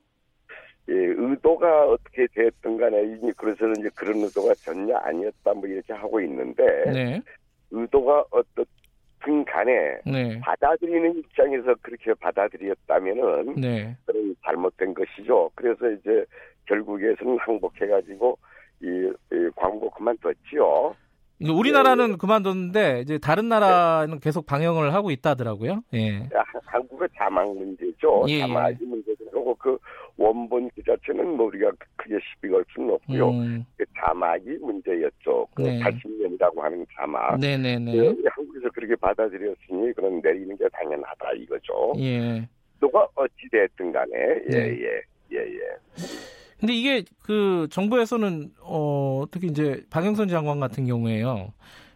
예, 의도가 어떻게 됐든 간에 그래서 이제 그런 의도가 전혀 아니었다 뭐 이렇게 하고 있는데 네. 의도가 어떻든 간에 네. 받아들이는 입장에서 그렇게 받아들였다면은 네. 그런 잘못된 것이죠. 그래서 이제 결국에서는 항복해가지고 이, 이 광고 그만뒀지요. 우리나라는 그만뒀는데 이제 다른 나라는 계속 방영을 하고 있다더라고요. 예. 한- 한국의 자막 문제죠. 예, 예. 자막이 문제도 그렇고 그 원본 그 자체는 뭐 우리가 크게 시비 걸 수는 없고요. 음, 그 자막이 문제였죠. 그 네. 80년이라고 하는 자막. 네네네. 예, 한국에서 그렇게 받아들였으니 그런 내리는 게 당연하다 이거죠. 예. 누가 어찌 됐든 간에 네. 예예 예 예. 근데 이게 그 정부에서는 어 특히 이제 박영선 장관 같은 경우에요.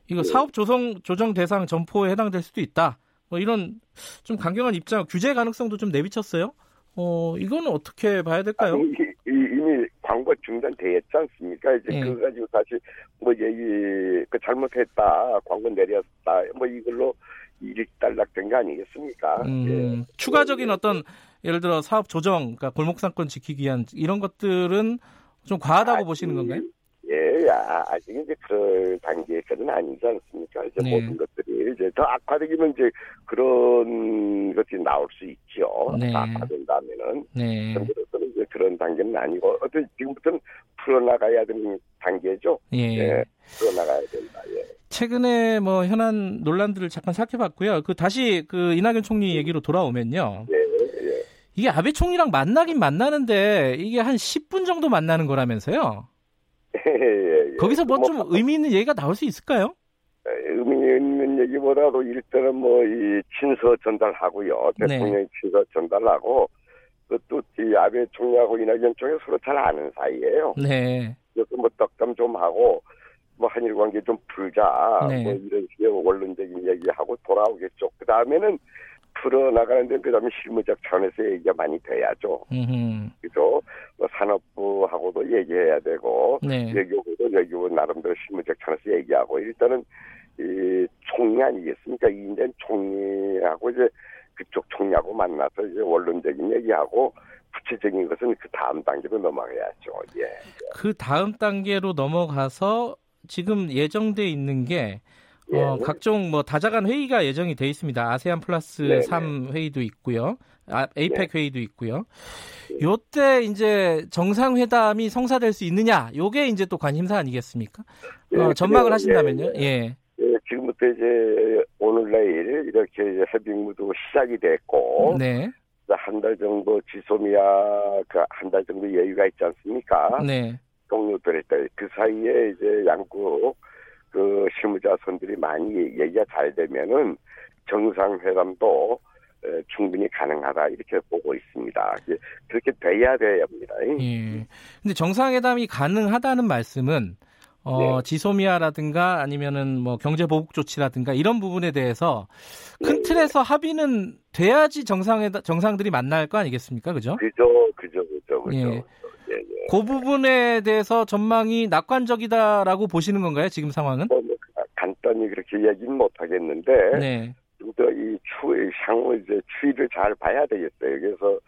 이거 네. 사업 조성 조정 대상 점포에 해당될 수도 있다. 뭐 이런 좀 강경한 입장, 규제 가능성도 좀 내비쳤어요. 어 이거는 어떻게 봐야 될까요? 이, 이, 이미 광고 중단되었지 않습니까? 이제 예. 그거 가지고 다시 뭐 얘기 그 잘못했다 광고 내렸다 뭐 이걸로 일단락된 거 아니겠습니까? 음, 예. 추가적인 어떤 예를 들어 사업 조정, 그러니까 골목상권 지키기 위한 이런 것들은 좀 과하다고 아직, 보시는 건가요? 예, 아, 아직 이제 그럴 단계까지는 아니지 않습니까? 이제 네. 모든 것들이 이제 더 악화되기는 이제 그런 것들이 나올 수 있죠. 네. 더 악화된다면은. 네. 현재로서는 이제 그런 단계는 아니고 어떤 지금부터는 풀어나가야 되는 단계죠. 예. 예. 풀어나가야 된다. 예. 최근에 뭐 현안 논란들을 잠깐 살펴봤고요. 그 다시 그 이낙연 총리 얘기로 돌아오면요. 예, 예. 이게 아베 총리랑 만나긴 만나는데 이게 한 10분 정도 만나는 거라면서요. 예, 예, 예. 거기서 뭐 뭐, 좀 의미 있는 얘기가 나올 수 있을까요? 의미 있는 얘기보다도 일단은 뭐 이 친서 전달하고요. 네. 대통령이 친서 전달하고 그것도 이 아베 총리하고 이낙연 총리 서로 잘 아는 사이예요. 네. 그래서 뭐 떡담 좀 하고 뭐 한일 관계 좀 풀자 네. 뭐 이런 식의 원론적인 얘기하고 돌아오겠죠. 그 다음에는 풀어나가는 데 그다음에 실무적 차원에서 얘기가 많이 돼야죠. 음. 그죠? 뭐 산업부하고도 얘기해야 되고 네. 외교부도 외교부 나름대로 실무적 차원에서 얘기하고 일단은 이 총리 아니겠습니까? 이인된 총리하고 이제 그쪽 총리하고 만나서 이제 원론적인 얘기하고 구체적인 것은 그 다음 단계로 넘어가야죠. 예. 그 다음 단계로 넘어가서 지금 예정돼 있는 게 어, 예. 각종 뭐 다자간 회의가 예정이 돼 있습니다. 아세안 플러스 네네. 3 회의도 있고요. 아, 에이펙 회의도 있고요. 요때 이제 정상회담이 성사될 수 있느냐? 요게 이제 또 관심사 아니겠습니까? 예, 어, 전망을. 하신다면요. 예, 예. 예, 지금부터 이제 오늘 내일 이렇게 이제 해빙무도 시작이 됐고 네. 한 달 정도 지소미아 그 한 달 정도 여유가 있지 않습니까? 네. 동료들에 때그 사이에 이제 양국 그 실무자 선들이 많이 얘기가 잘 되면은 정상회담도 에, 충분히 가능하다 이렇게 보고 있습니다. 그렇게 돼야 됩니다. 예. 근데 정상회담이 가능하다는 말씀은 어, 네. 지소미아라든가 아니면은 뭐 경제 보복 조치라든가 이런 부분에 대해서 큰 네. 틀에서 합의는 돼야지 정상회담 정상들이 만날 거 아니겠습니까? 그죠? 그죠, 그죠, 그죠, 그죠. 예. 예, 예. 그 부분에 대해서 전망이 낙관적이다라고 보시는 건가요? 지금 상황은? 뭐, 뭐, 간단히 그렇게 얘기는 못 하겠는데 네. 좀더이 추, 향후 이제 추이를 잘 봐야 되겠어요. 그래서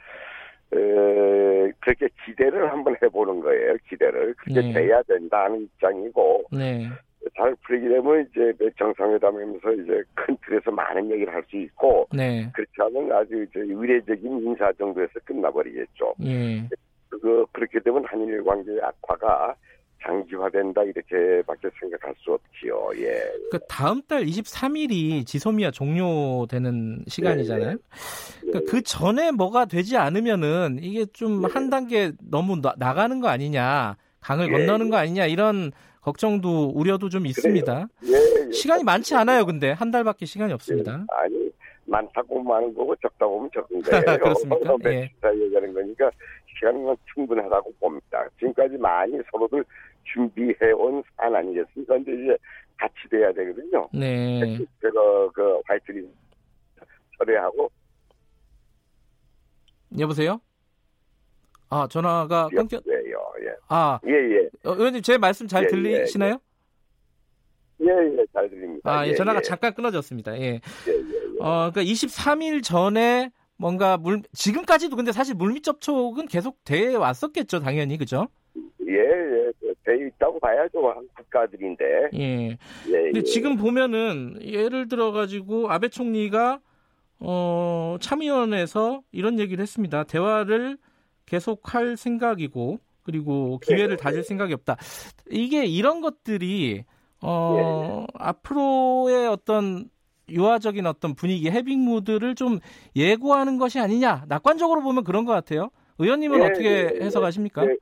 에, 그렇게 기대를 한번 해보는 거예요. 기대를 그렇게 네. 돼야 된다는 입장이고 네. 잘 풀리게 되면 이제 그 정상회담하면서 이제 큰 틀에서 많은 얘기를 할 수 있고 네. 그렇지 않으면 아주 이제 의례적인 인사 정도에서 끝나버리겠죠. 예. 그 그렇게 되면 한일 관계의 악화가 장기화된다 이렇게밖에 생각할 수 없지요. 예. 그 다음 달 23일이 지소미아 종료되는 시간이잖아요. 그러니까 그 전에 뭐가 되지 않으면은 이게 좀 네. 한 단계 너무 나, 나가는 거 아니냐. 강을 예, 건너는 거 아니냐 이런 걱정도 우려도 좀 있습니다. 예, 예. 시간이 많지 않아요, 근데 한 달밖에 시간이 없습니다. 아니 많다고 많은 거고 적다 보면 적은 거예요. 그렇습니까? 예. 얘기하는 거니까 시간은 충분하다고 봅니다. 지금까지 많이 서로들 준비해온 사안 아니겠습니까? 근데 이제 같이 돼야 되거든요. 네. 제가 그 화이트리스트 철회하고 여보세요? 아, 전화가 끊겨. 기업예요. 예. 아, 예, 예. 어, 의원님 제 말씀 잘 예, 예, 들리시나요? 예, 예, 잘 들립니다. 아, 예, 예, 전화가 예, 잠깐 끊어졌습니다. 예. 예, 예, 예. 어, 그러니까 23일 전에 뭔가 물 지금까지도 근데 사실 물밑 접촉은 계속 돼 왔었겠죠, 당연히. 그죠? 예, 예. 그돼 있다고 봐야죠. 한 국가들인데. 예. 예, 근데 예. 지금 보면은 예를 들어 가지고 아베 총리가 어, 참의원에서 이런 얘기를 했습니다. 대화를 계속할 생각이고 그리고 기회를 네, 다질 생각이 없다. 이게 이런 것들이 어, 앞으로의 어떤 유화적인 어떤 분위기, 해빙 무드를 좀 예고하는 것이 아니냐. 낙관적으로 보면 그런 것 같아요. 의원님은 예, 어떻게 예, 예. 해석하십니까? 예,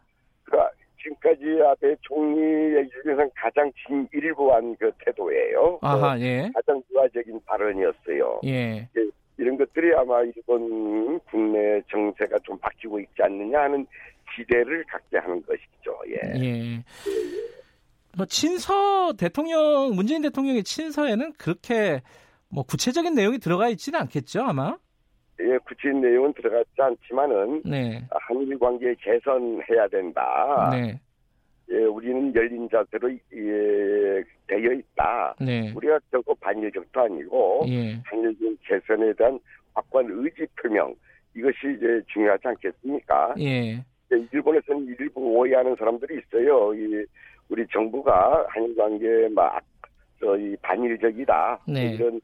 그러니까 지금까지 아베 총리 얘기 중에서는 가장 진일보한 그 태도예요. 아하, 예. 그 가장 유화적인 발언이었어요. 예. 이런 것들이 아마 일본 국내 정세가 좀 바뀌고 있지 않느냐 하는 기대를 갖게 하는 것이죠. 예. 예. 뭐 친서 대통령 문재인 대통령의 친서에는 그렇게 뭐 구체적인 내용이 들어가 있지는 않겠죠 아마. 예, 구체적인 내용은 들어가지 않지만은 네. 한일 관계 개선해야 된다. 네. 예, 우리는 열린 자세로 예, 되어 있다. 네. 우리가 결코 반일적도 아니고 예. 한일군 개선에 대한 확고한 의지 표명 이것이 이제 중요하지 않겠습니까? 예. 예, 일본에서는 일부 오해하는 사람들이 있어요. 이 우리 정부가 한일 관계 막 저이 반일적이다 네. 이런 이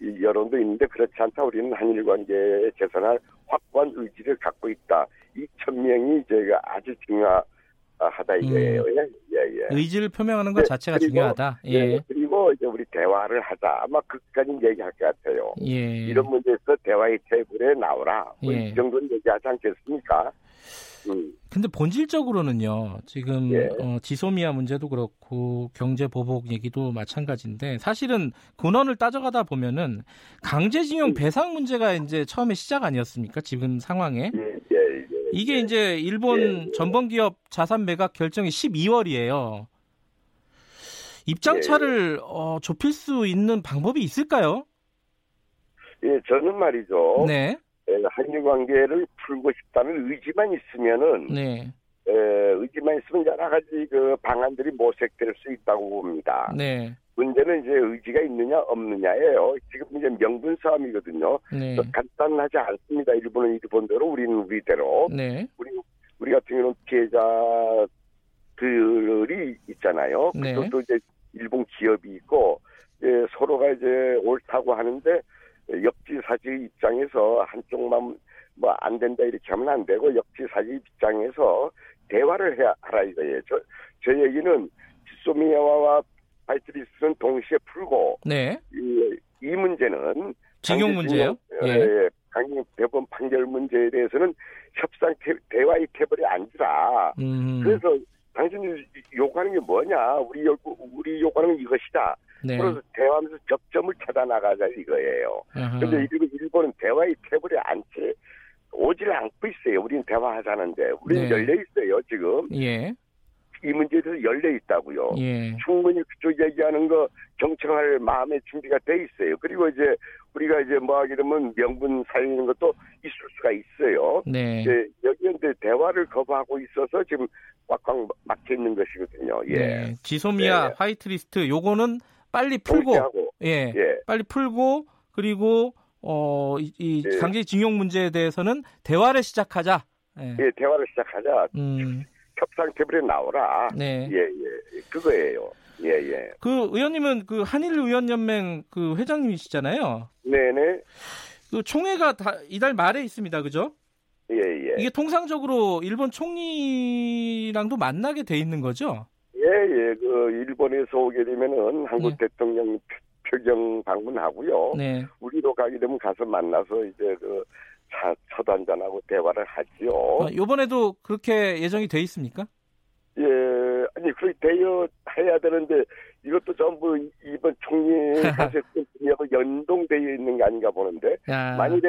여론도 있는데 그렇지 않다. 우리는 한일 관계 개선할 확고한 의지를 갖고 있다. 이 천명이 제가 아주 중요하다 이거예요. 예, 예, 예. 의지를 표명하는 것 네, 자체가 그리고, 중요하다. 예. 예, 그리고 이제 우리 대화를 하자. 아마 그까지 얘기할 것 같아요. 예. 이런 문제에서 대화의 테이블에 나오라. 뭐 예. 이 정도는 얘기하지 않겠습니까? 음, 근데 본질적으로는요. 지금 예. 어, 지소미아 문제도 그렇고 경제 보복 얘기도 마찬가지인데 사실은 근원을 따져가다 보면은 강제징용 음. 배상 문제가 이제 처음에 시작 아니었습니까? 지금 상황에. 예, 예, 예. 이게 이제 일본 예, 예. 전범 기업 자산 매각 결정이 12월이에요. 입장차를 어, 좁힐 수 있는 방법이 있을까요? 예, 저는 말이죠. 네, 예, 한일 관계를 풀고 싶다는 의지만 있으면은 네, 예, 의지만 있으면 여러 가지 그 방안들이 모색될 수 있다고 봅니다. 네, 문제는 이제 의지가 있느냐 없느냐예요. 지금 이제 명분 싸움이거든요. 네, 간단하지 않습니다. 일본은 일본대로, 우리는 우리대로. 네, 우리 우리 같은 경우는 피해자들이 있잖아요. 네. 그것도 이제 일본 기업이 있고 예, 서로가 이제 옳다고 하는데 역지 사지 입장에서 한쪽만 뭐 안 된다 이렇게 하면 안 되고 역지 사지 입장에서 대화를 해야 하라 이거예요. 저, 저 얘기는 지소미아와 파이트리스는 동시에 풀고 네. 이, 이 문제는 징용 문제요? 예. 예. 강경 대법원 판결 문제에 대해서는 협상 테, 대화의 테이블에 앉으라. 음, 그래서 당신이 요구하는 게 뭐냐? 우리 요 우리 요구하는 건 이것이다. 네. 그래서 대화하면서 접점을 찾아 나가자 이거예요. 근데 일본, 일본은 대화의 테이블에 앉지 오지를 않고 있어요. 우리는 대화하자는데 우리는 네. 열려 있어요. 지금 예, 이 문제에 대해서 열려 있다고요. 예, 충분히 그쪽 얘기하는 거 경청할 마음의 준비가 돼 있어요. 그리고 이제 우리가 이제 뭐 하게 되면 명분 살리는 것도 있을 수가 있어요. 네. 이제 여기 이제 대화를 거부하고 있어서 지금 꽉꽉 막혀 있는 것이거든요. 예. 네. 지소미아 네. 화이트리스트 요거는 빨리 풀고 동시하고 예, 예. 빨리 풀고 그리고 어, 이, 이 예. 강제징용 문제에 대해서는 대화를 시작하자. 예. 예, 대화를 시작하자. 음, 협상 테이블에 나오라. 네. 예, 예. 그거예요. 예, 예. 그 의원님은 그 한일 의원연맹 그 회장님이시잖아요. 네네. 그 총회가 다 이달 말에 있습니다. 그죠? 예, 예. 이게 통상적으로 일본 총리랑도 만나게 돼 있는 거죠? 예, 예. 그 일본에서 오게 되면은 한국 예. 대통령 표정 방문하고요. 네. 우리도 가게 되면 가서 만나서 이제 그 차, 첫 한잔하고 대화를 하지요. 어, 요번에도 그렇게 예정이 돼 있습니까? 예, 아니 그렇게 대여 해야 되는데 이것도 전부 이번 총리 가세권하고 연동되어 있는 게 아닌가 보는데 야. 만일에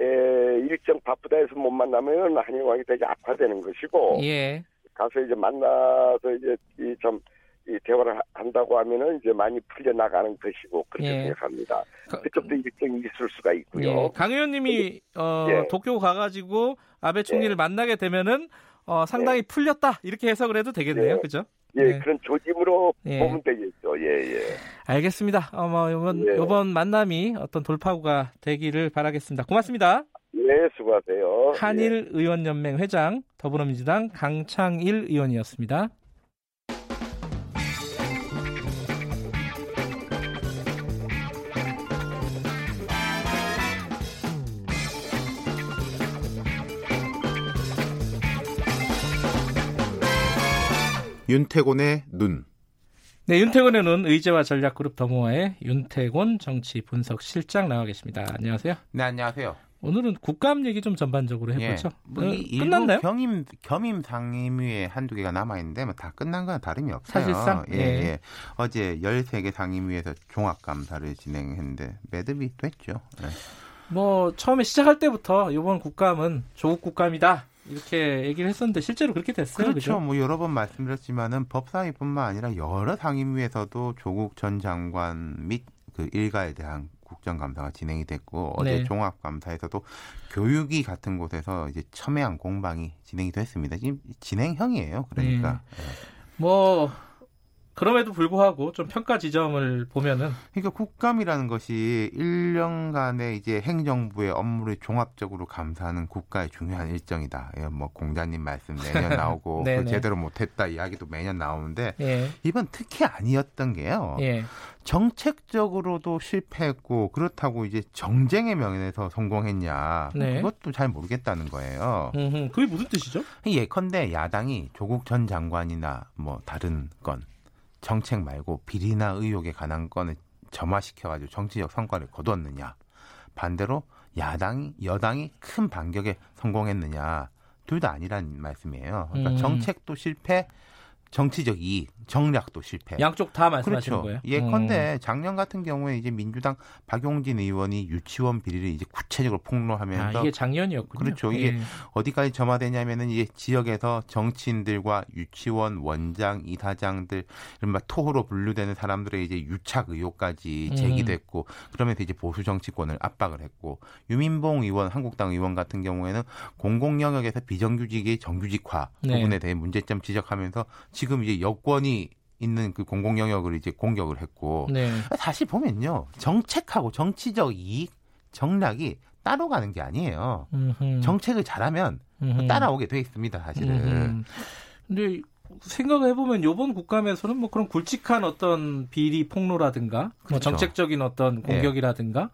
에, 일정 바쁘다 해서 못 만나면 한일왕이 되게 악화되는 것이고 예. 가서 이제 만나서 이제 이좀 이 대화를 하- 한다고 하면은 이제 많이 풀려 나가는 것이고 그렇게 예. 생각합니다. 가- 그쪽도 일정이 있을 수가 있고요. 예. 강 의원님이 어, 예. 도쿄 가가지고 아베 총리를 예. 만나게 되면은 어, 상당히 풀렸다 이렇게 해석을 해도 되겠네요, 예. 그죠? 예, 네. 그런 조짐으로 예. 보면 되겠죠. 예, 예. 알겠습니다. 어, 뭐 이번 예. 이번 만남이 어떤 돌파구가 되기를 바라겠습니다. 고맙습니다. 예, 수고하세요. 예. 한일 의원연맹 회장 더불어민주당 강창일 의원이었습니다. 윤태곤의 눈. 네, 윤태곤의 눈 의제와 전략그룹 더모아의 윤태곤 정치 분석 실장 나와 계십니다. 안녕하세요. 네, 안녕하세요. 오늘은 국감 얘기 좀 전반적으로 해보죠. 뭐 어, 끝났나요? 겸임 겸임 상임위에 한두 개가 남아 있는데 뭐 다 끝난 건 다름이 없어요. 사실상? 예, 예. 예. 어제 13개 상임위에서 종합 감사를 진행했는데 매듭이 됐죠. 예. 뭐 처음에 시작할 때부터 이번 국감은 조국 국감이다 이렇게 얘기를 했었는데 실제로 그렇게 됐어요. 그렇죠. 그죠? 뭐 여러 번 말씀드렸지만은 법사위뿐만 아니라 여러 상임위에서도 조국 전 장관 및 그 일가에 대한 국정감사가 진행이 됐고 어제 네. 종합감사에서도 교육위 같은 곳에서 이제 첨예한 공방이 진행이 됐습니다. 지금 진행형이에요. 그러니까. 네. 뭐 그럼에도 불구하고 좀 평가 지점을 보면은 그러니까 국감이라는 것이 1년간의 이제 행정부의 업무를 종합적으로 감사하는 국가의 중요한 일정이다. 예, 뭐 공자님 말씀 매년 나오고 네네. 그 제대로 못했다 이야기도 매년 나오는데 예, 이번 특히 아니었던 게요. 예, 정책적으로도 실패했고 그렇다고 이제 정쟁의 면에서 성공했냐 네. 그것도 잘 모르겠다는 거예요. 음, 그게 무슨 뜻이죠? 예컨대 야당이 조국 전 장관이나 뭐 다른 건 정책 말고 비리나 의혹에 관한 건을 점화시켜가지고 정치적 성과를 거두었느냐 반대로 야당이 여당이 큰 반격에 성공했느냐 둘 다 아니란 말씀이에요. 그러니까 음. 정책도 실패, 정치적 이익, 정략도 실패. 양쪽 다 말씀하시는 그렇죠. 거예요? 음. 예컨대 작년 같은 경우에 이제 민주당 박용진 의원이 유치원 비리를 이제 구체적으로 아, 폭로하면서 이게 작년이었군요. 그렇죠. 이게 예. 어디까지 점화되냐면은 이제 지역에서 정치인들과 유치원 원장, 이사장들 이른바 토호로 분류되는 사람들의 이제 유착 의혹까지 음. 제기됐고 그러면서 이제 보수 정치권을 압박을 했고 유민봉 의원, 한국당 의원 같은 경우에는 공공 영역에서 비정규직의 정규직화 네. 부분에 대해 문제점 지적하면서 지금 이제 여권이 있는 그 공공 영역을 이제 공격을 했고 네. 다시 보면요 정책하고 정치적 이익 정략이 따로 가는 게 아니에요. 음흠. 정책을 잘하면 음흠. 따라오게 돼 있습니다, 사실은. 근데 생각을 해보면 이번 국감에서는 뭐 그런 굵직한 어떤 비리 폭로라든가 뭐 그렇죠. 정책적인 어떤 공격이라든가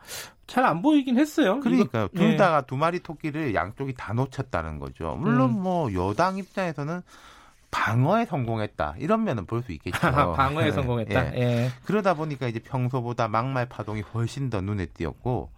잘안 보이긴 했어요. 그러니까요. 이거- 둘 예. 다두 마리 토끼를 양쪽이 다 놓쳤다는 거죠. 물론 음. 뭐 여당 입장에서는 방어에 성공했다. 이런 면은 볼 수 있겠죠. 방어에 예. 성공했다. 예. 예. 그러다 보니까 이제 평소보다 막말 파동이 훨씬 더 눈에 띄었고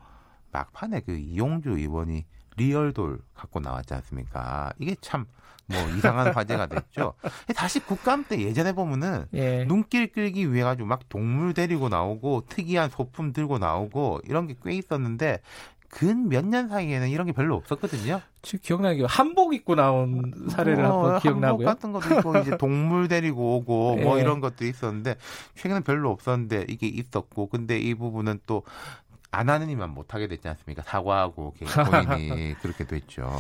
막판에 그 이용주 의원이 리얼돌 갖고 나왔지 않습니까? 이게 참 뭐 이상한 화제가 됐죠. 다시 국감 때 예전에 보면은 예. 눈길 끌기 위해 가지고 막 동물 데리고 나오고 특이한 소품 들고 나오고 이런 게 꽤 있었는데 근 몇 년 사이에는 이런 게 별로 없었거든요. 지금 기억나기 한복 입고 나온 사례를 어, 한번 한복 기억나고요. 같은 것도 있고 이제 동물 데리고 오고 뭐 예. 이런 것도 있었는데 최근에 별로 없었는데 이게 있었고 근데 이 부분은 또 안 하는 이만 못하게 됐지 않습니까? 사과하고 개인 본인이 그렇게 됐죠.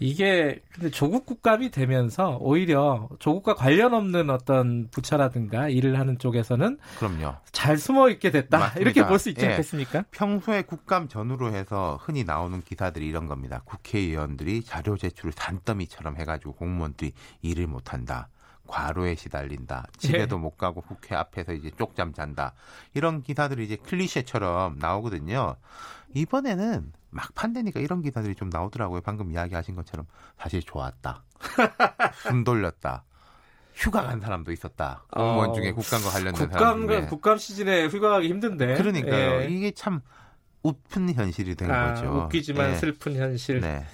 이게 근데 조국 국감이 되면서 오히려 조국과 관련 없는 어떤 부처라든가 일을 하는 쪽에서는 그럼요. 잘 숨어 있게 됐다 맞습니다. 이렇게 볼 수 있지 예. 않겠습니까? 평소에 국감 전후로 해서 흔히 나오는 기사들이 이런 겁니다. 국회의원들이 자료 제출을 산더미처럼 해가지고 공무원들이 일을 못한다. 과로에 시달린다. 집에도 못 가고 국회 앞에서 이제 쪽잠 잔다. 이런 기사들이 이제 클리셰처럼 나오거든요. 이번에는 막판 되니까 이런 기사들이 좀 나오더라고요. 방금 이야기하신 것처럼 사실 좋았다. 숨 돌렸다. 휴가 간 사람도 있었다. 공무원 어, 중에 국감과 관련된 사람 국감 중에. 국감 시즌에 휴가 가기 힘든데. 그러니까요. 예. 이게 참 웃픈 현실이 된 아, 거죠. 웃기지만 예. 슬픈 현실. 네.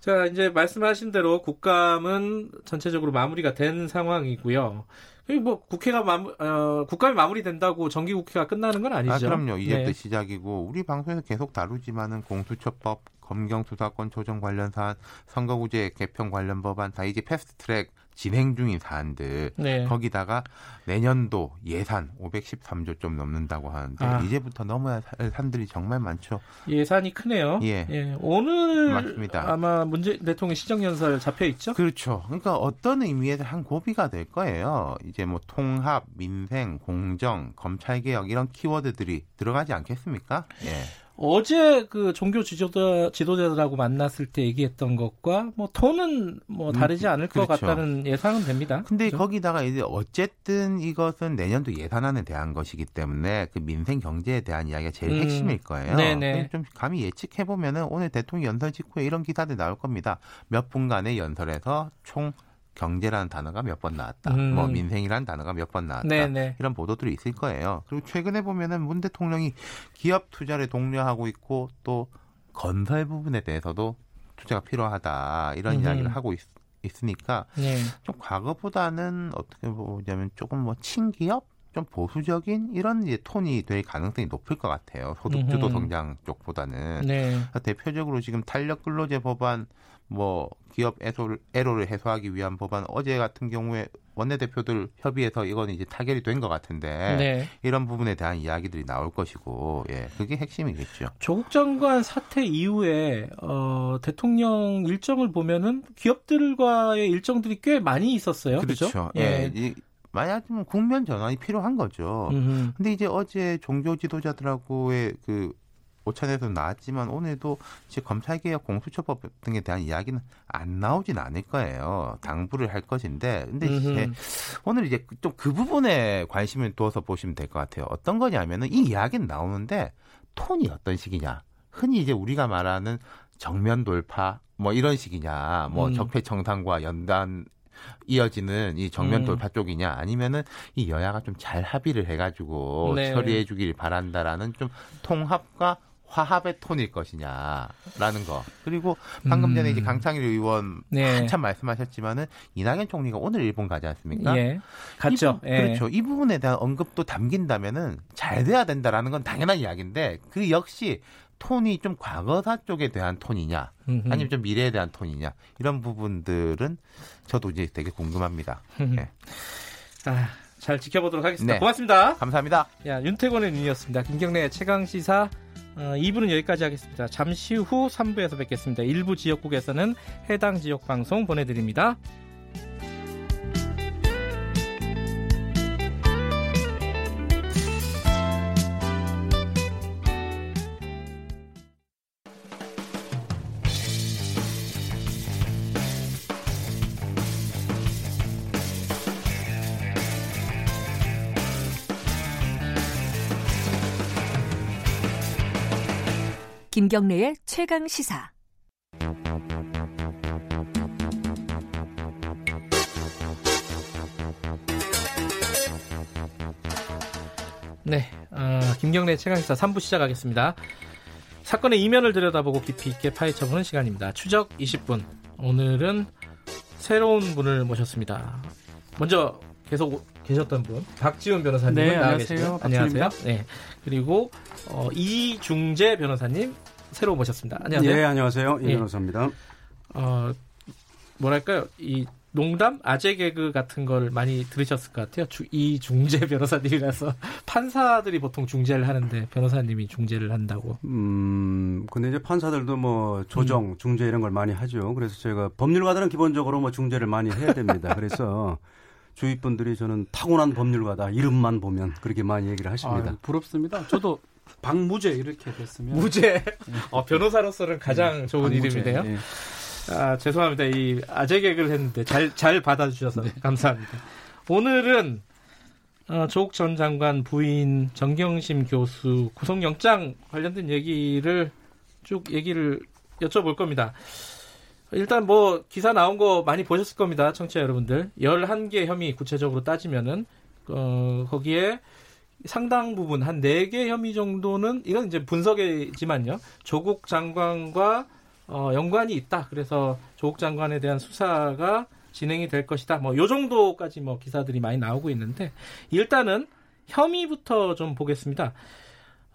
자, 이제 말씀하신 대로 국감은 전체적으로 마무리가 된 상황이고요. 뭐 국회가 마무, 어, 국감이 마무리된다고 정기 국회가 끝나는 건 아니죠. 아, 그럼요. 이제부터 네. 시작이고 우리 방송에서 계속 다루지만은 공수처법, 검경 수사권 조정 관련 사안, 선거구제 개편 관련 법안 다 이제 패스트트랙 진행 중인 사안들. 네. 거기다가 내년도 예산 513조 좀 넘는다고 하는데 아. 이제부터 넘어야 할 산들이 정말 많죠. 예산이 크네요. 예. 오늘 맞습니다. 아마 문재인 대통령 시정연설 잡혀 있죠? 그렇죠. 그러니까 어떤 의미에서 한 고비가 될 거예요. 이제 뭐 통합, 민생, 공정, 검찰 개혁 이런 키워드들이 들어가지 않겠습니까? 예. 어제 그 종교 지도자 지도자들하고 만났을 때 얘기했던 것과 뭐 톤은 뭐 다르지 않을 것 그렇죠. 같다는 예상은 됩니다. 근데 그죠? 거기다가 이제 어쨌든 이것은 내년도 예산안에 대한 것이기 때문에 그 민생 경제에 대한 이야기가 제일 음. 핵심일 거예요. 네네. 좀 감히 예측해 보면은 오늘 대통령 연설 직후에 이런 기사들 나올 겁니다. 몇 분간의 연설에서 총 경제라는 단어가 몇 번 나왔다. 음. 뭐 민생이라는 단어가 몇 번 나왔다. 네네. 이런 보도들이 있을 거예요. 그리고 최근에 보면은 문 대통령이 기업 투자를 독려하고 있고 또 건설 부분에 대해서도 투자가 필요하다 이런 음흠. 이야기를 하고 있, 으니까 네. 좀 과거보다는 어떻게 보자면 조금 뭐 친기업 좀 보수적인 이런 이제 톤이 될 가능성이 높을 것 같아요. 소득주도. 성장 쪽보다는 네. 그러니까 대표적으로 지금 탄력 근로제 법안 뭐 기업 애로를 해소하기 위한 법안 어제 같은 경우에 원내대표들 협의해서 이건 이제 타결이 된 것 같은데 네. 이런 부분에 대한 이야기들이 나올 것이고 예 그게 핵심이겠죠. 조국 장관 사태 이후에 어, 대통령 일정을 보면은 기업들과의 일정들이 꽤 많이 있었어요. 그렇죠? 예. 이, 만약이면 국면 전환이 필요한 거죠. 음흠. 근데 이제 어제 종교 지도자들하고의 그 오찬에서 나왔지만 오늘도 이제 검찰개혁 공수처법 등에 대한 이야기는 안 나오진 않을 거예요. 당부를 할 것인데, 근데 이제. 오늘 이제 좀 그 부분에 관심을 두어서 보시면 될 것 같아요. 어떤 거냐면은 이 이야기는 나오는데 톤이 어떤 식이냐. 흔히 이제 우리가 말하는 정면 돌파 뭐 이런 식이냐. 뭐 음. 적폐 청산과 연단 이어지는 이 정면 음. 돌파 쪽이냐 아니면은 이 여야가 좀 잘 합의를 해가지고 네. 처리해 주길 바란다라는 좀 통합과 화합의 톤일 것이냐라는 거 그리고 방금 전에 음. 이제 강창일 의원 네. 한참 말씀하셨지만은 이낙연 총리가 오늘 일본 가지 않습니까? 예. 갔죠. 이 부- 예. 그렇죠. 이 부분에 대한 언급도 담긴다면은 잘 돼야 된다라는 건 당연한 이야기인데 그 역시 톤이 좀 과거사 쪽에 대한 톤이냐 음흠. 아니면 좀 미래에 대한 톤이냐 이런 부분들은 저도 이제 되게 궁금합니다. 예. 아, 잘 지켜보도록 하겠습니다. 네. 고맙습니다. 감사합니다. 야, 윤태권의 눈이었습니다. 김경래 최강 시사 어, 2부는 여기까지 하겠습니다. 잠시 후 3부에서 뵙겠습니다. 일부 지역국에서는 해당 지역 방송 보내드립니다. 김경래의 최강 시사. 네, 어, 김경래 최강 시사 3부 시작하겠습니다. 사건의 이면을 들여다보고 깊이 있게 파헤쳐보는 시간입니다. 추적 20분. 오늘은 새로운 분을 모셨습니다. 먼저 계속 계셨던 분 박지훈 변호사님 네, 나와. 박지훈입니다. 안녕하세요. 네, 그리고 어, 이중재 변호사님 새로 모셨습니다. 안녕하세요. 예, 안녕하세요. 이 예. 변호사입니다. 어, 뭐랄까요? 이 농담, 아재 개그 같은 걸 많이 들으셨을 것 같아요. 주- 이 중재 변호사님이라서 판사들이 보통 중재를 하는데 변호사님이 중재를 한다고. 음, 근데 이제 판사들도 뭐 조정, 중재 이런 걸 많이 하죠. 그래서 제가 법률가들은 기본적으로 뭐 중재를 많이 해야 됩니다. 그래서 주위 분들이 저는 타고난 법률가다 이름만 보면 그렇게 많이 얘기를 하십니다. 아, 부럽습니다. 저도 박무제 이렇게 됐으면 무죄. 어, 변호사로서는 가장 좋은 박무제, 이름이네요. 예. 아, 죄송합니다. 이 아재 개그를 했는데 잘, 잘 받아주셔서 감사합니다. 오늘은 어, 조국 전 장관 부인 정경심 교수 구속영장 관련된 얘기를 쭉 얘기를 여쭤볼 겁니다. 일단 뭐 기사 나온 거 많이 보셨을 겁니다. 청취자 여러분들. 11개 혐의 구체적으로 따지면은 어, 거기에 상당 부분 한 4개 혐의 정도는 이건 이제 분석이지만요. 조국 장관과 어, 연관이 있다. 그래서 조국 장관에 대한 수사가 진행이 될 것이다. 뭐 요 정도까지 뭐 기사들이 많이 나오고 있는데 일단은 혐의부터 좀 보겠습니다.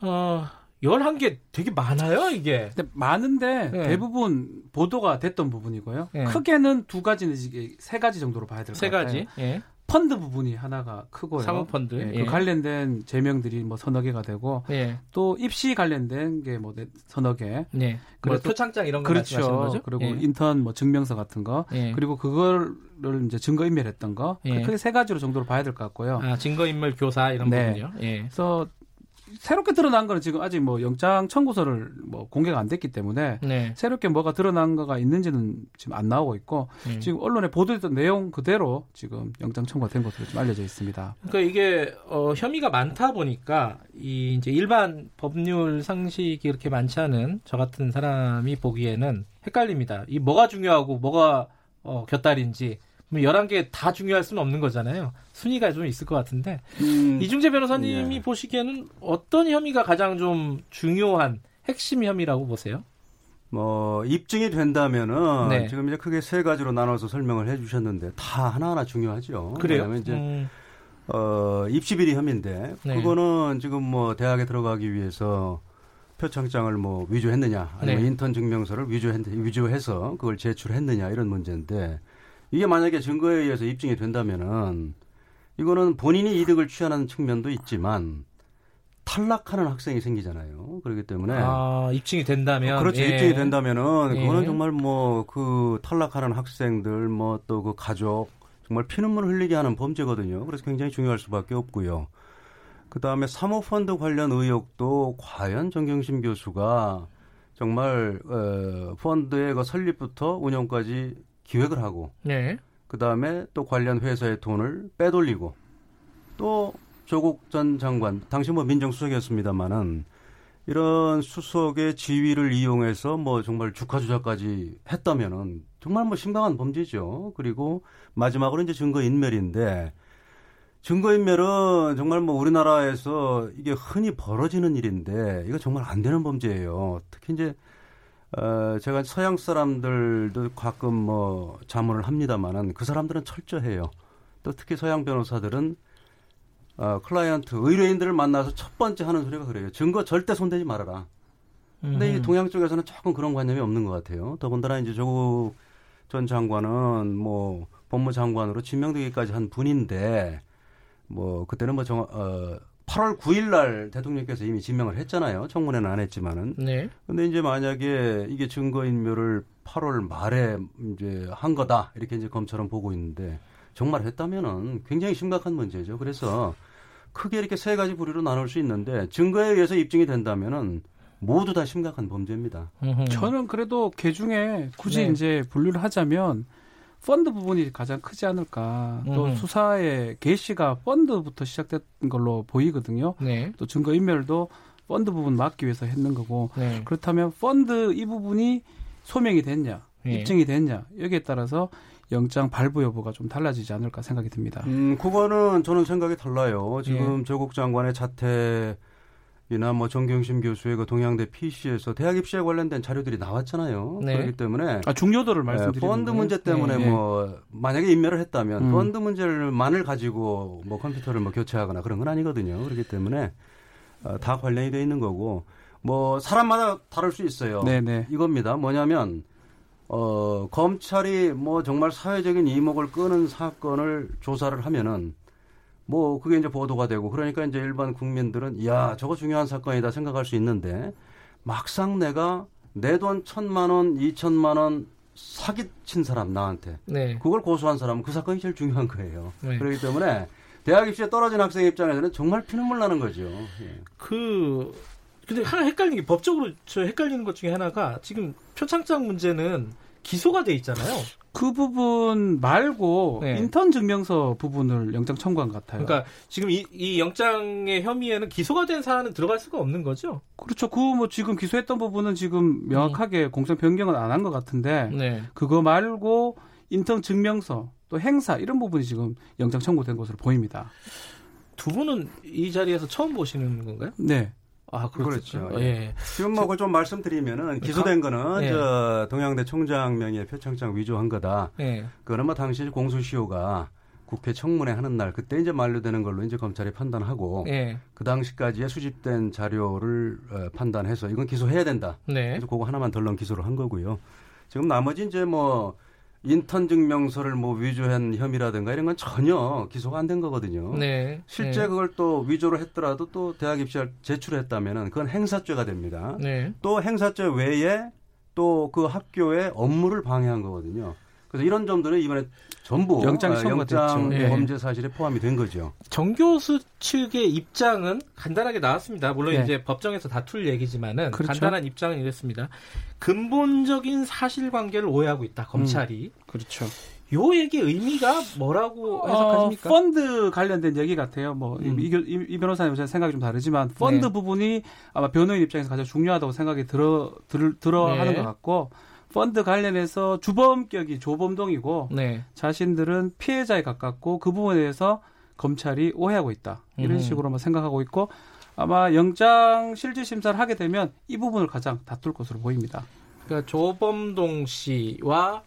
어, 11개 되게 많아요, 이게. 많은데 네. 대부분 보도가 됐던 부분이고요. 네. 크게는 두 가지 세 가지 정도로 봐야 될것세 같아요. 가지. 예. 펀드 부분이 하나가 크고요. 사모펀드. 예, 예. 그 관련된 제명들이 뭐 서너 개가 되고 예. 또 입시 관련된 게 뭐 서너 개. 예. 뭐 그래서- 표창장 이런 거 그렇죠. 거죠? 그리고 예. 인턴 뭐 증명서 같은 거. 예. 그리고 그거를 이제 증거 인멸했던 거. 예. 크게 세 가지로 정도로 봐야 될 것 같고요. 아, 증거인물 교사 이런 네. 부분이요. 예. 그래서 새롭게 드러난 거는 지금 아직 뭐 영장 청구서를 뭐 공개가 안 됐기 때문에 네. 새롭게 뭐가 드러난 거가 있는지는 지금 안 나오고 있고 예. 지금 언론에 보도됐던 내용 그대로 지금 영장 청구가 된 것으로 좀 알려져 있습니다. 그러니까 이게 어, 혐의가 많다 보니까 이 이제 일반 법률 상식이 이렇게 많지 않은 저 같은 사람이 보기에는 헷갈립니다. 이 뭐가 중요하고 뭐가 어, 곁다리인지 뭐 11개 다 중요할 수는 없는 거잖아요. 순위가 좀 있을 것 같은데 음, 이중재 변호사님이 예. 보시기에는 어떤 혐의가 가장 좀 중요한 핵심 혐의라고 보세요? 뭐 입증이 된다면은 네. 지금 이제 크게 세 가지로 나눠서 설명을 해주셨는데 다 하나하나 중요하죠. 그래요? 왜냐하면 이제 음, 어, 입시 비리 혐의인데 네. 그거는 지금 뭐 대학에 들어가기 위해서 표창장을 뭐 위조했느냐 아니면 네. 인턴 증명서를 위조했, 위조해서 그걸 제출했느냐 이런 문제인데 이게 만약에 증거에 의해서 입증이 된다면은 이거는 본인이 이득을 취하는 측면도 있지만 탈락하는 학생이 생기잖아요. 그렇기 때문에 아, 입증이 된다면 그렇죠. 예. 입증이 된다면은 예. 그거는 정말 뭐 그 탈락하는 학생들 뭐 또 그 가족 정말 피눈물 흘리게 하는 범죄거든요. 그래서 굉장히 중요할 수밖에 없고요. 그 다음에 사모펀드 관련 의혹도 과연 정경심 교수가 정말 어, 펀드의 그 설립부터 운영까지 기획을 하고 네. 그 다음에 또 관련 회사의 돈을 빼돌리고 또 조국 전 장관 당시 뭐 민정수석이었습니다마는 이런 수석의 지위를 이용해서 뭐 정말 주가 조작까지 했다면은 정말 뭐 심각한 범죄죠. 그리고 마지막으로 이제 증거 인멸인데 증거 인멸은 정말 뭐 우리나라에서 이게 흔히 벌어지는 일인데 이거 정말 안 되는 범죄예요. 특히 이제 어, 제가 서양 사람들도 가끔 뭐 자문을 합니다만은 그 사람들은 철저해요. 또 특히 서양 변호사들은 어, 클라이언트, 의뢰인들을 만나서 첫 번째 하는 소리가 그래요. 증거 절대 손대지 말아라. 근데 이 음. 동양 쪽에서는 조금 그런 관념이 없는 것 같아요. 더군다나 이제 조국 전 장관은 뭐 법무장관으로 지명되기까지 한 분인데 뭐 그때는 뭐 정, 어, 8월 9일 날 대통령께서 이미 지명을 했잖아요. 청문회는 안 했지만은. 네. 근데 이제 만약에 이게 증거인멸을 8월 말에 이제 한 거다 이렇게 이제 검찰은 보고 있는데 정말 했다면은 굉장히 심각한 문제죠. 그래서 크게 이렇게 세 가지 부류로 나눌 수 있는데 증거에 의해서 입증이 된다면은 모두 다 심각한 범죄입니다. 저는 그래도 개 중에 굳이 네. 이제 분류를 하자면 펀드 부분이 가장 크지 않을까. 또 음. 수사의 개시가 펀드부터 시작된 걸로 보이거든요. 네. 또 증거 인멸도 펀드 부분 막기 위해서 했는 거고 네. 그렇다면 펀드 이 부분이 소명이 됐냐, 예. 입증이 됐냐 여기에 따라서 영장 발부 여부가 좀 달라지지 않을까 생각이 듭니다. 음, 그거는 저는 생각이 달라요. 지금 예. 조국 장관의 자택 이나 뭐 정경심 교수의 그 동양대 PC에서 대학 입시에 관련된 자료들이 나왔잖아요. 네. 그렇기 때문에 아, 중요도를 예, 말씀드리는 펀드 거예요. 문제 때문에 예, 예. 뭐 만약에 인멸을 했다면 음. 펀드 문제를만을 가지고 뭐 컴퓨터를 뭐 교체하거나 그런 건 아니거든요. 그렇기 때문에 어, 다 관련이 돼 있는 거고 뭐 사람마다 다를 수 있어요. 네네. 이겁니다. 뭐냐면 어 검찰이 뭐 정말 사회적인 이목을 끄는 사건을 조사를 하면은 뭐 그게 이제 보도가 되고 그러니까 이제 일반 국민들은 야 저거 중요한 사건이다 생각할 수 있는데 막상 내가 내 돈 천만 원, 이천만 원 사기친 사람 나한테 네. 그걸 고소한 사람은 그 사건이 제일 중요한 거예요. 네. 그렇기 때문에 대학 입시에 떨어진 학생 입장에서는 정말 피눈물 나는 거죠. 예. 그 근데 하나 헷갈리는 게 법적으로 저 헷갈리는 것 중에 하나가 지금 표창장 문제는 기소가 돼 있잖아요. 그 부분 말고 네. 인턴 증명서 부분을 영장 청구한 것 같아요. 그러니까 지금 이, 이 영장의 혐의에는 기소가 된 사안은 들어갈 수가 없는 거죠. 그렇죠. 그 뭐 지금 기소했던 부분은 지금 명확하게 공소 변경은 안 한 것 같은데 네. 그거 말고 인턴 증명서 또 행사 이런 부분이 지금 영장 청구된 것으로 보입니다. 두 분은 이 자리에서 처음 보시는 건가요? 네. 아, 그렇죠. 그렇죠. 예. 지금 뭐 그걸 좀 말씀드리면은 기소된 거는 예. 저 동양대 총장 명의의 표창장 위조한 거다. 예. 그거는 뭐 당시 공소시효가 국회 청문회 하는 날 그때 이제 만료되는 걸로 이제 검찰이 판단하고 예. 그 당시까지의 수집된 자료를 어, 판단해서 이건 기소해야 된다. 네. 그래서 그거 하나만 덜렁 기소를 한 거고요. 지금 나머지 이제 뭐 인턴 증명서를 뭐 위조한 혐의라든가 이런 건 전혀 기소가 안 된 거거든요. 네. 실제 네. 그걸 또 위조를 했더라도 또 대학 입시를 제출했다면은 그건 행사죄가 됩니다. 네. 또 행사죄 외에 또 그 학교의 업무를 방해한 거거든요. 그래서 이런 점들은 이번에 전부 영장이 어, 청구가 영장 됐죠. 예. 범죄 사실에 포함이 된 거죠. 정 교수 측의 입장은 간단하게 나왔습니다. 물론 네. 이제 법정에서 다툴 얘기지만은 그렇죠. 간단한 입장은 이랬습니다. 근본적인 사실관계를 오해하고 있다. 검찰이. 그렇죠. 요 얘기 의미가 뭐라고 어, 해석하십니까? 펀드 관련된 얘기 같아요. 뭐, 이- 음. 이, 이, 이 변호사님 제 생각이 좀 다르지만, 펀드 네. 부분이 아마 변호인 입장에서 가장 중요하다고 생각이 들어, 들, 들어 네. 하는 것 같고, 펀드 관련해서 주범격이 조범동이고, 네. 자신들은 피해자에 가깝고, 그 부분에 대해서 검찰이 오해하고 있다. 이런 음. 식으로만 생각하고 있고, 아마 영장 실질 심사를 하게 되면 이 부분을 가장 다툴 것으로 보입니다. 그러니까 조범동 씨와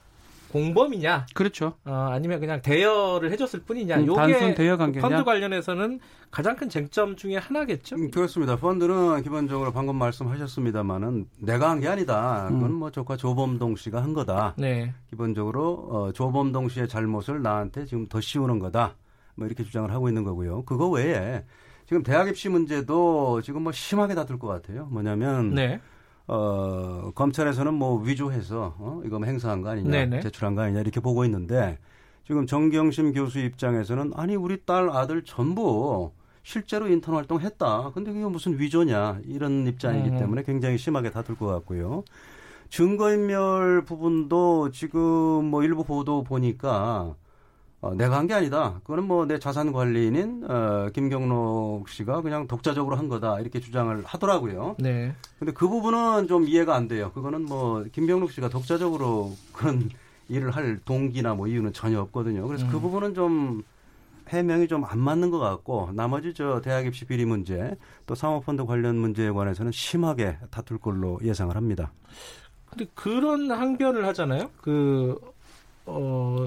공범이냐, 그렇죠. 어, 아니면 그냥 대여를 해줬을 뿐이냐. 음, 요게 단순 대여 관계냐? 펀드 관련해서는 가장 큰 쟁점 중에 하나겠죠. 음, 그렇습니다. 펀드는 기본적으로 방금 말씀하셨습니다마는 내가 한 게 아니다. 그건 뭐 저과 조범동 씨가 한 거다. 네. 기본적으로 어, 조범동 씨의 잘못을 나한테 지금 더 씌우는 거다. 뭐 이렇게 주장을 하고 있는 거고요. 그거 외에 지금 대학 입시 문제도 지금 뭐 심하게 다툴 것 같아요. 뭐냐면 네. 어, 검찰에서는 뭐 위조해서 어, 이거 뭐 행사한 거 아니냐, 네네. 제출한 거 아니냐 이렇게 보고 있는데 지금 정경심 교수 입장에서는 아니 우리 딸 아들 전부 실제로 인턴 활동했다. 근데 그게 무슨 위조냐 이런 입장이기 음. 때문에 굉장히 심하게 다툴 것 같고요. 증거인멸 부분도 지금 뭐 일부 보도 보니까 어, 내가 한 게 아니다. 그거는 뭐 내 자산 관리인인 어, 김경록 씨가 그냥 독자적으로 한 거다 이렇게 주장을 하더라고요. 네. 근데 그 부분은 좀 이해가 안 돼요. 그거는 뭐 김병록 씨가 독자적으로 그런 일을 할 동기나 뭐 이유는 전혀 없거든요. 그래서 그 음. 부분은 좀 해명이 좀 안 맞는 것 같고 나머지 저 대학 입시 비리 문제 또 사모펀드 관련 문제에 관해서는 심하게 다툴 걸로 예상을 합니다. 근데 그런 항변을 하잖아요. 그, 어,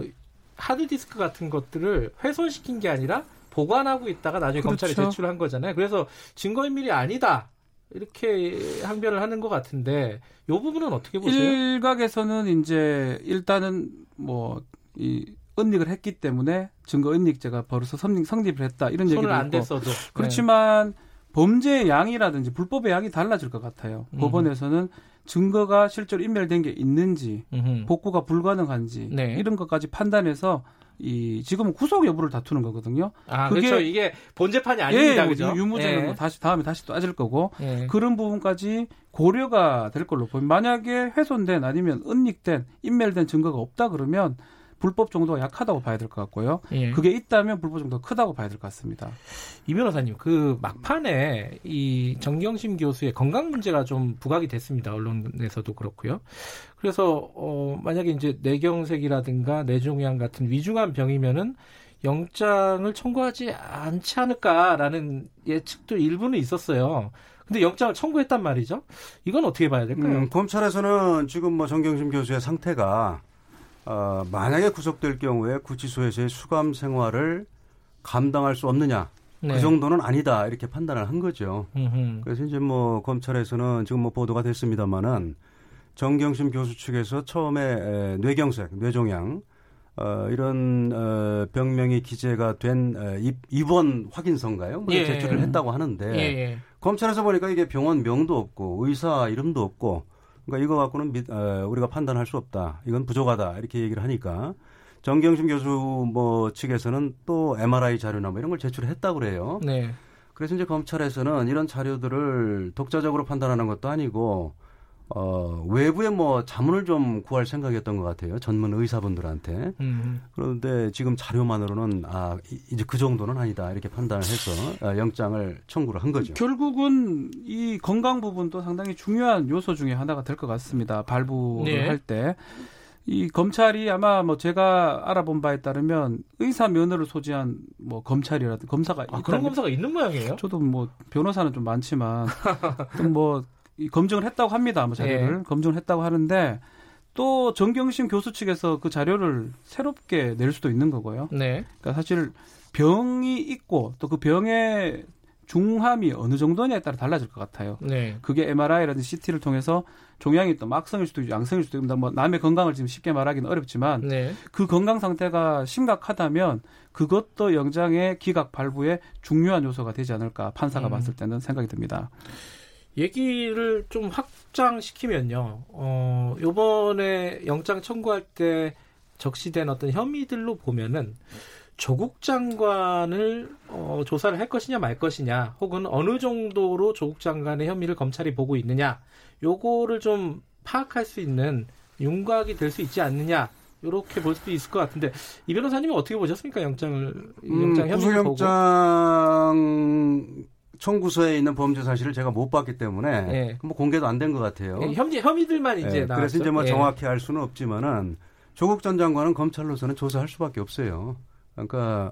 하드디스크 같은 것들을 훼손시킨 게 아니라 보관하고 있다가 나중에 검찰에 그렇죠. 제출한 거잖아요. 그래서 증거인멸이 아니다. 이렇게 항변을 하는 것 같은데, 요 부분은 어떻게 보세요? 일각에서는 이제 일단은 뭐이 은닉을 했기 때문에 증거 은닉죄가 벌써 성립, 성립을 했다 이런 얘기도 손을 안 있고 댔어도. 그렇지만 범죄의 양이라든지 불법의 양이 달라질 것 같아요. 음. 법원에서는 증거가 실제로 인멸된 게 있는지 네. 음흠. 복구가 불가능한지 네. 이런 것까지 판단해서 이 지금은 구속 여부를 다투는 거거든요. 아, 그게- 그렇죠. 이게 본재판이 아닙니다. 예, 그죠? 유무죄는 예. 뭐 다시 다음에 다시 따질 거고 예. 그런 부분까지 고려가 될 걸로 보입니다. 만약에 훼손된 아니면 은닉된 인멸된 증거가 없다 그러면 불법 정도가 약하다고 봐야 될 것 같고요. 예. 그게 있다면 불법 정도가 크다고 봐야 될 것 같습니다. 이 변호사님, 그 막판에 이 정경심 교수의 건강 문제가 좀 부각이 됐습니다. 언론에서도 그렇고요. 그래서 어 만약에 이제 뇌경색이라든가 뇌종양 같은 위중한 병이면은 영장을 청구하지 않지 않을까라는 예측도 일부는 있었어요. 근데 영장을 청구했단 말이죠. 이건 어떻게 봐야 될까요? 음, 검찰에서는 지금 뭐 정경심 교수의 상태가 어, 만약에 구속될 경우에 구치소에서의 수감 생활을 감당할 수 없느냐 네. 그 정도는 아니다 이렇게 판단을 한 거죠. 음흠. 그래서 이제 뭐 검찰에서는 지금 뭐 보도가 됐습니다마는 정경심 교수 측에서 처음에 에, 뇌경색, 뇌종양 어, 이런 어, 병명이 기재가 된 에, 입, 입원 확인서인가요? 뭐 예. 제출을 했다고 하는데 예, 예. 검찰에서 보니까 이게 병원 명도 없고 의사 이름도 없고 그러니까 이거 갖고는 믿- 어, 우리가 판단할 수 없다. 이건 부족하다. 이렇게 얘기를 하니까 정경심 교수 뭐 측에서는 또 MRI 자료나 뭐 이런 걸 제출했다고 그래요. 네. 그래서 이제 검찰에서는 이런 자료들을 독자적으로 판단하는 것도 아니고 어, 외부에 뭐 자문을 좀 구할 생각이었던 것 같아요. 전문 의사분들한테. 음. 그런데 지금 자료만으로는 아 이- 이제 그 정도는 아니다 이렇게 판단을 해서 어, 영장을 청구를 한 거죠. 결국은 이 건강 부분도 상당히 중요한 요소 중에 하나가 될 것 같습니다. 발부를 네. 할 때. 이 검찰이 아마 뭐 제가 알아본 바에 따르면 의사 면허를 소지한 뭐 검찰이라든 검사가 아, 그런 검사가 있는 모양이에요? 저도 뭐 변호사는 좀 많지만 뭐 검증을 했다고 합니다. 뭐 자료를 예. 검증을 했다고 하는데 또 정경심 교수 측에서 그 자료를 새롭게 낼 수도 있는 거고요. 네. 그러니까 사실 병이 있고 또 그 병의 중함이 어느 정도냐에 따라 달라질 것 같아요. 네. 그게 MRI라든지 CT를 통해서 종양이 또 막성일 수도 있고 양성일 수도 있습니다. 뭐 남의 건강을 지금 쉽게 말하기는 어렵지만 네. 그 건강 상태가 심각하다면 그것도 영장의 기각 발부에 중요한 요소가 되지 않을까 판사가 음. 봤을 때는 생각이 듭니다. 얘기를 좀 확장시키면요. 어, 요번에 영장 청구할 때 적시된 어떤 혐의들로 보면은 조국 장관을 어, 조사를 할 것이냐 말 것이냐 혹은 어느 정도로 조국 장관의 혐의를 검찰이 보고 있느냐 요거를 좀 파악할 수 있는 윤곽이 될 수 있지 않느냐 이렇게 볼 수도 있을 것 같은데 이 변호사님은 어떻게 보셨습니까 영장을 영장 혐의를 보고 청구서에 있는 범죄 사실을 제가 못 봤기 때문에 예. 뭐 공개도 안 된 것 같아요. 예, 혐의 혐의들만 이제 예, 나왔죠. 그래서 이제 뭐 예. 정확히 알 수는 없지만은 조국 전 장관은 검찰로서는 조사할 수밖에 없어요. 그러니까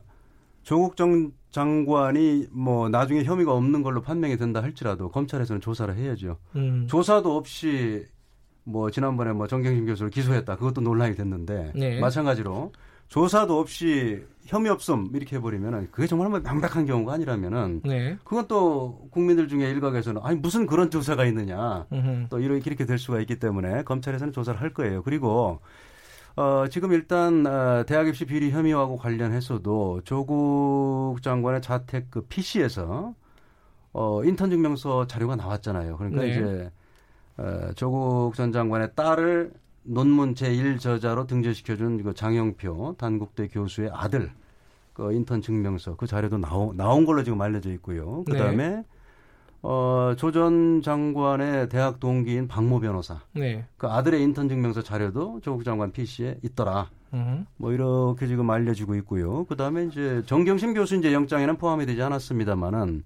조국 전 장관이 뭐 나중에 혐의가 없는 걸로 판명이 된다 할지라도 검찰에서는 조사를 해야죠. 음. 조사도 없이 뭐 지난번에 뭐 정경심 교수를 기소했다. 그것도 논란이 됐는데 네. 마찬가지로 조사도 없이 혐의 없음 이렇게 해버리면은 그게 정말 뭐 명백한 경우가 아니라면은 네. 그건 또 국민들 중에 일각에서는 아니 무슨 그런 조사가 있느냐 음흠. 또 이렇게 이렇게 될 수가 있기 때문에 검찰에서는 조사를 할 거예요. 그리고 어, 지금 일단 어, 대학 입시 비리 혐의하고 관련해서도 조국 장관의 자택 그 PC에서 어, 인턴 증명서 자료가 나왔잖아요. 그러니까 네. 이제 어, 조국 전 장관의 딸을 논문 제1 저자로 등재시켜준 그 장영표 단국대 교수의 아들 그 인턴 증명서 그 자료도 나오, 나온 걸로 지금 알려져 있고요. 그 다음에 어, 조전 장관의 대학 동기인 박모 변호사 네. 그 아들의 인턴 증명서 자료도 조국 장관 PC에 있더라. 음. 뭐 이렇게 지금 알려지고 있고요. 그 다음에 이제 정경심 교수 이제 영장에는 포함이 되지 않았습니다만은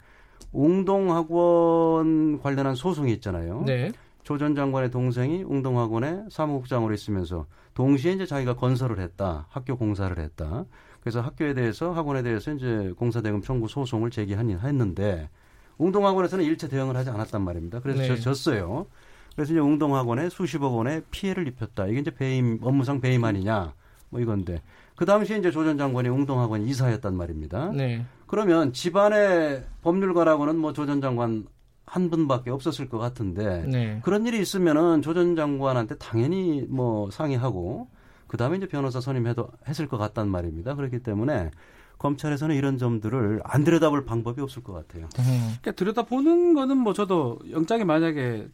웅동학원 관련한 소송이 있잖아요. 네. 조 전 장관의 동생이 웅동학원의 사무국장으로 있으면서 동시에 이제 자기가 건설을 했다, 학교 공사를 했다. 그래서 학교에 대해서 학원에 대해서 이제 공사대금 청구 소송을 제기했는데 웅동학원에서는 일체 대응을 하지 않았단 말입니다. 그래서 네. 저- 졌어요. 그래서 이제 웅동학원에 수십억 원의 피해를 입혔다. 이게 이제 배임 업무상 배임 아니냐 뭐 이건데 그 당시에 이제 조 전 장관이 웅동학원 이사였단 말입니다. 네. 그러면 집안의 법률가라고는 뭐 조 전 장관 한 분밖에 없었을 것 같은데 네. 그런 일이 있으면은 조 전 장관한테 당연히 뭐 상의하고 그 다음에 이제 변호사 선임해도 했을 것 같단 말입니다. 그렇기 때문에 검찰에서는 이런 점들을 안 들여다볼 방법이 없을 것 같아요. 그러니까 들여다보는 거는 뭐 저도 영장이 만약에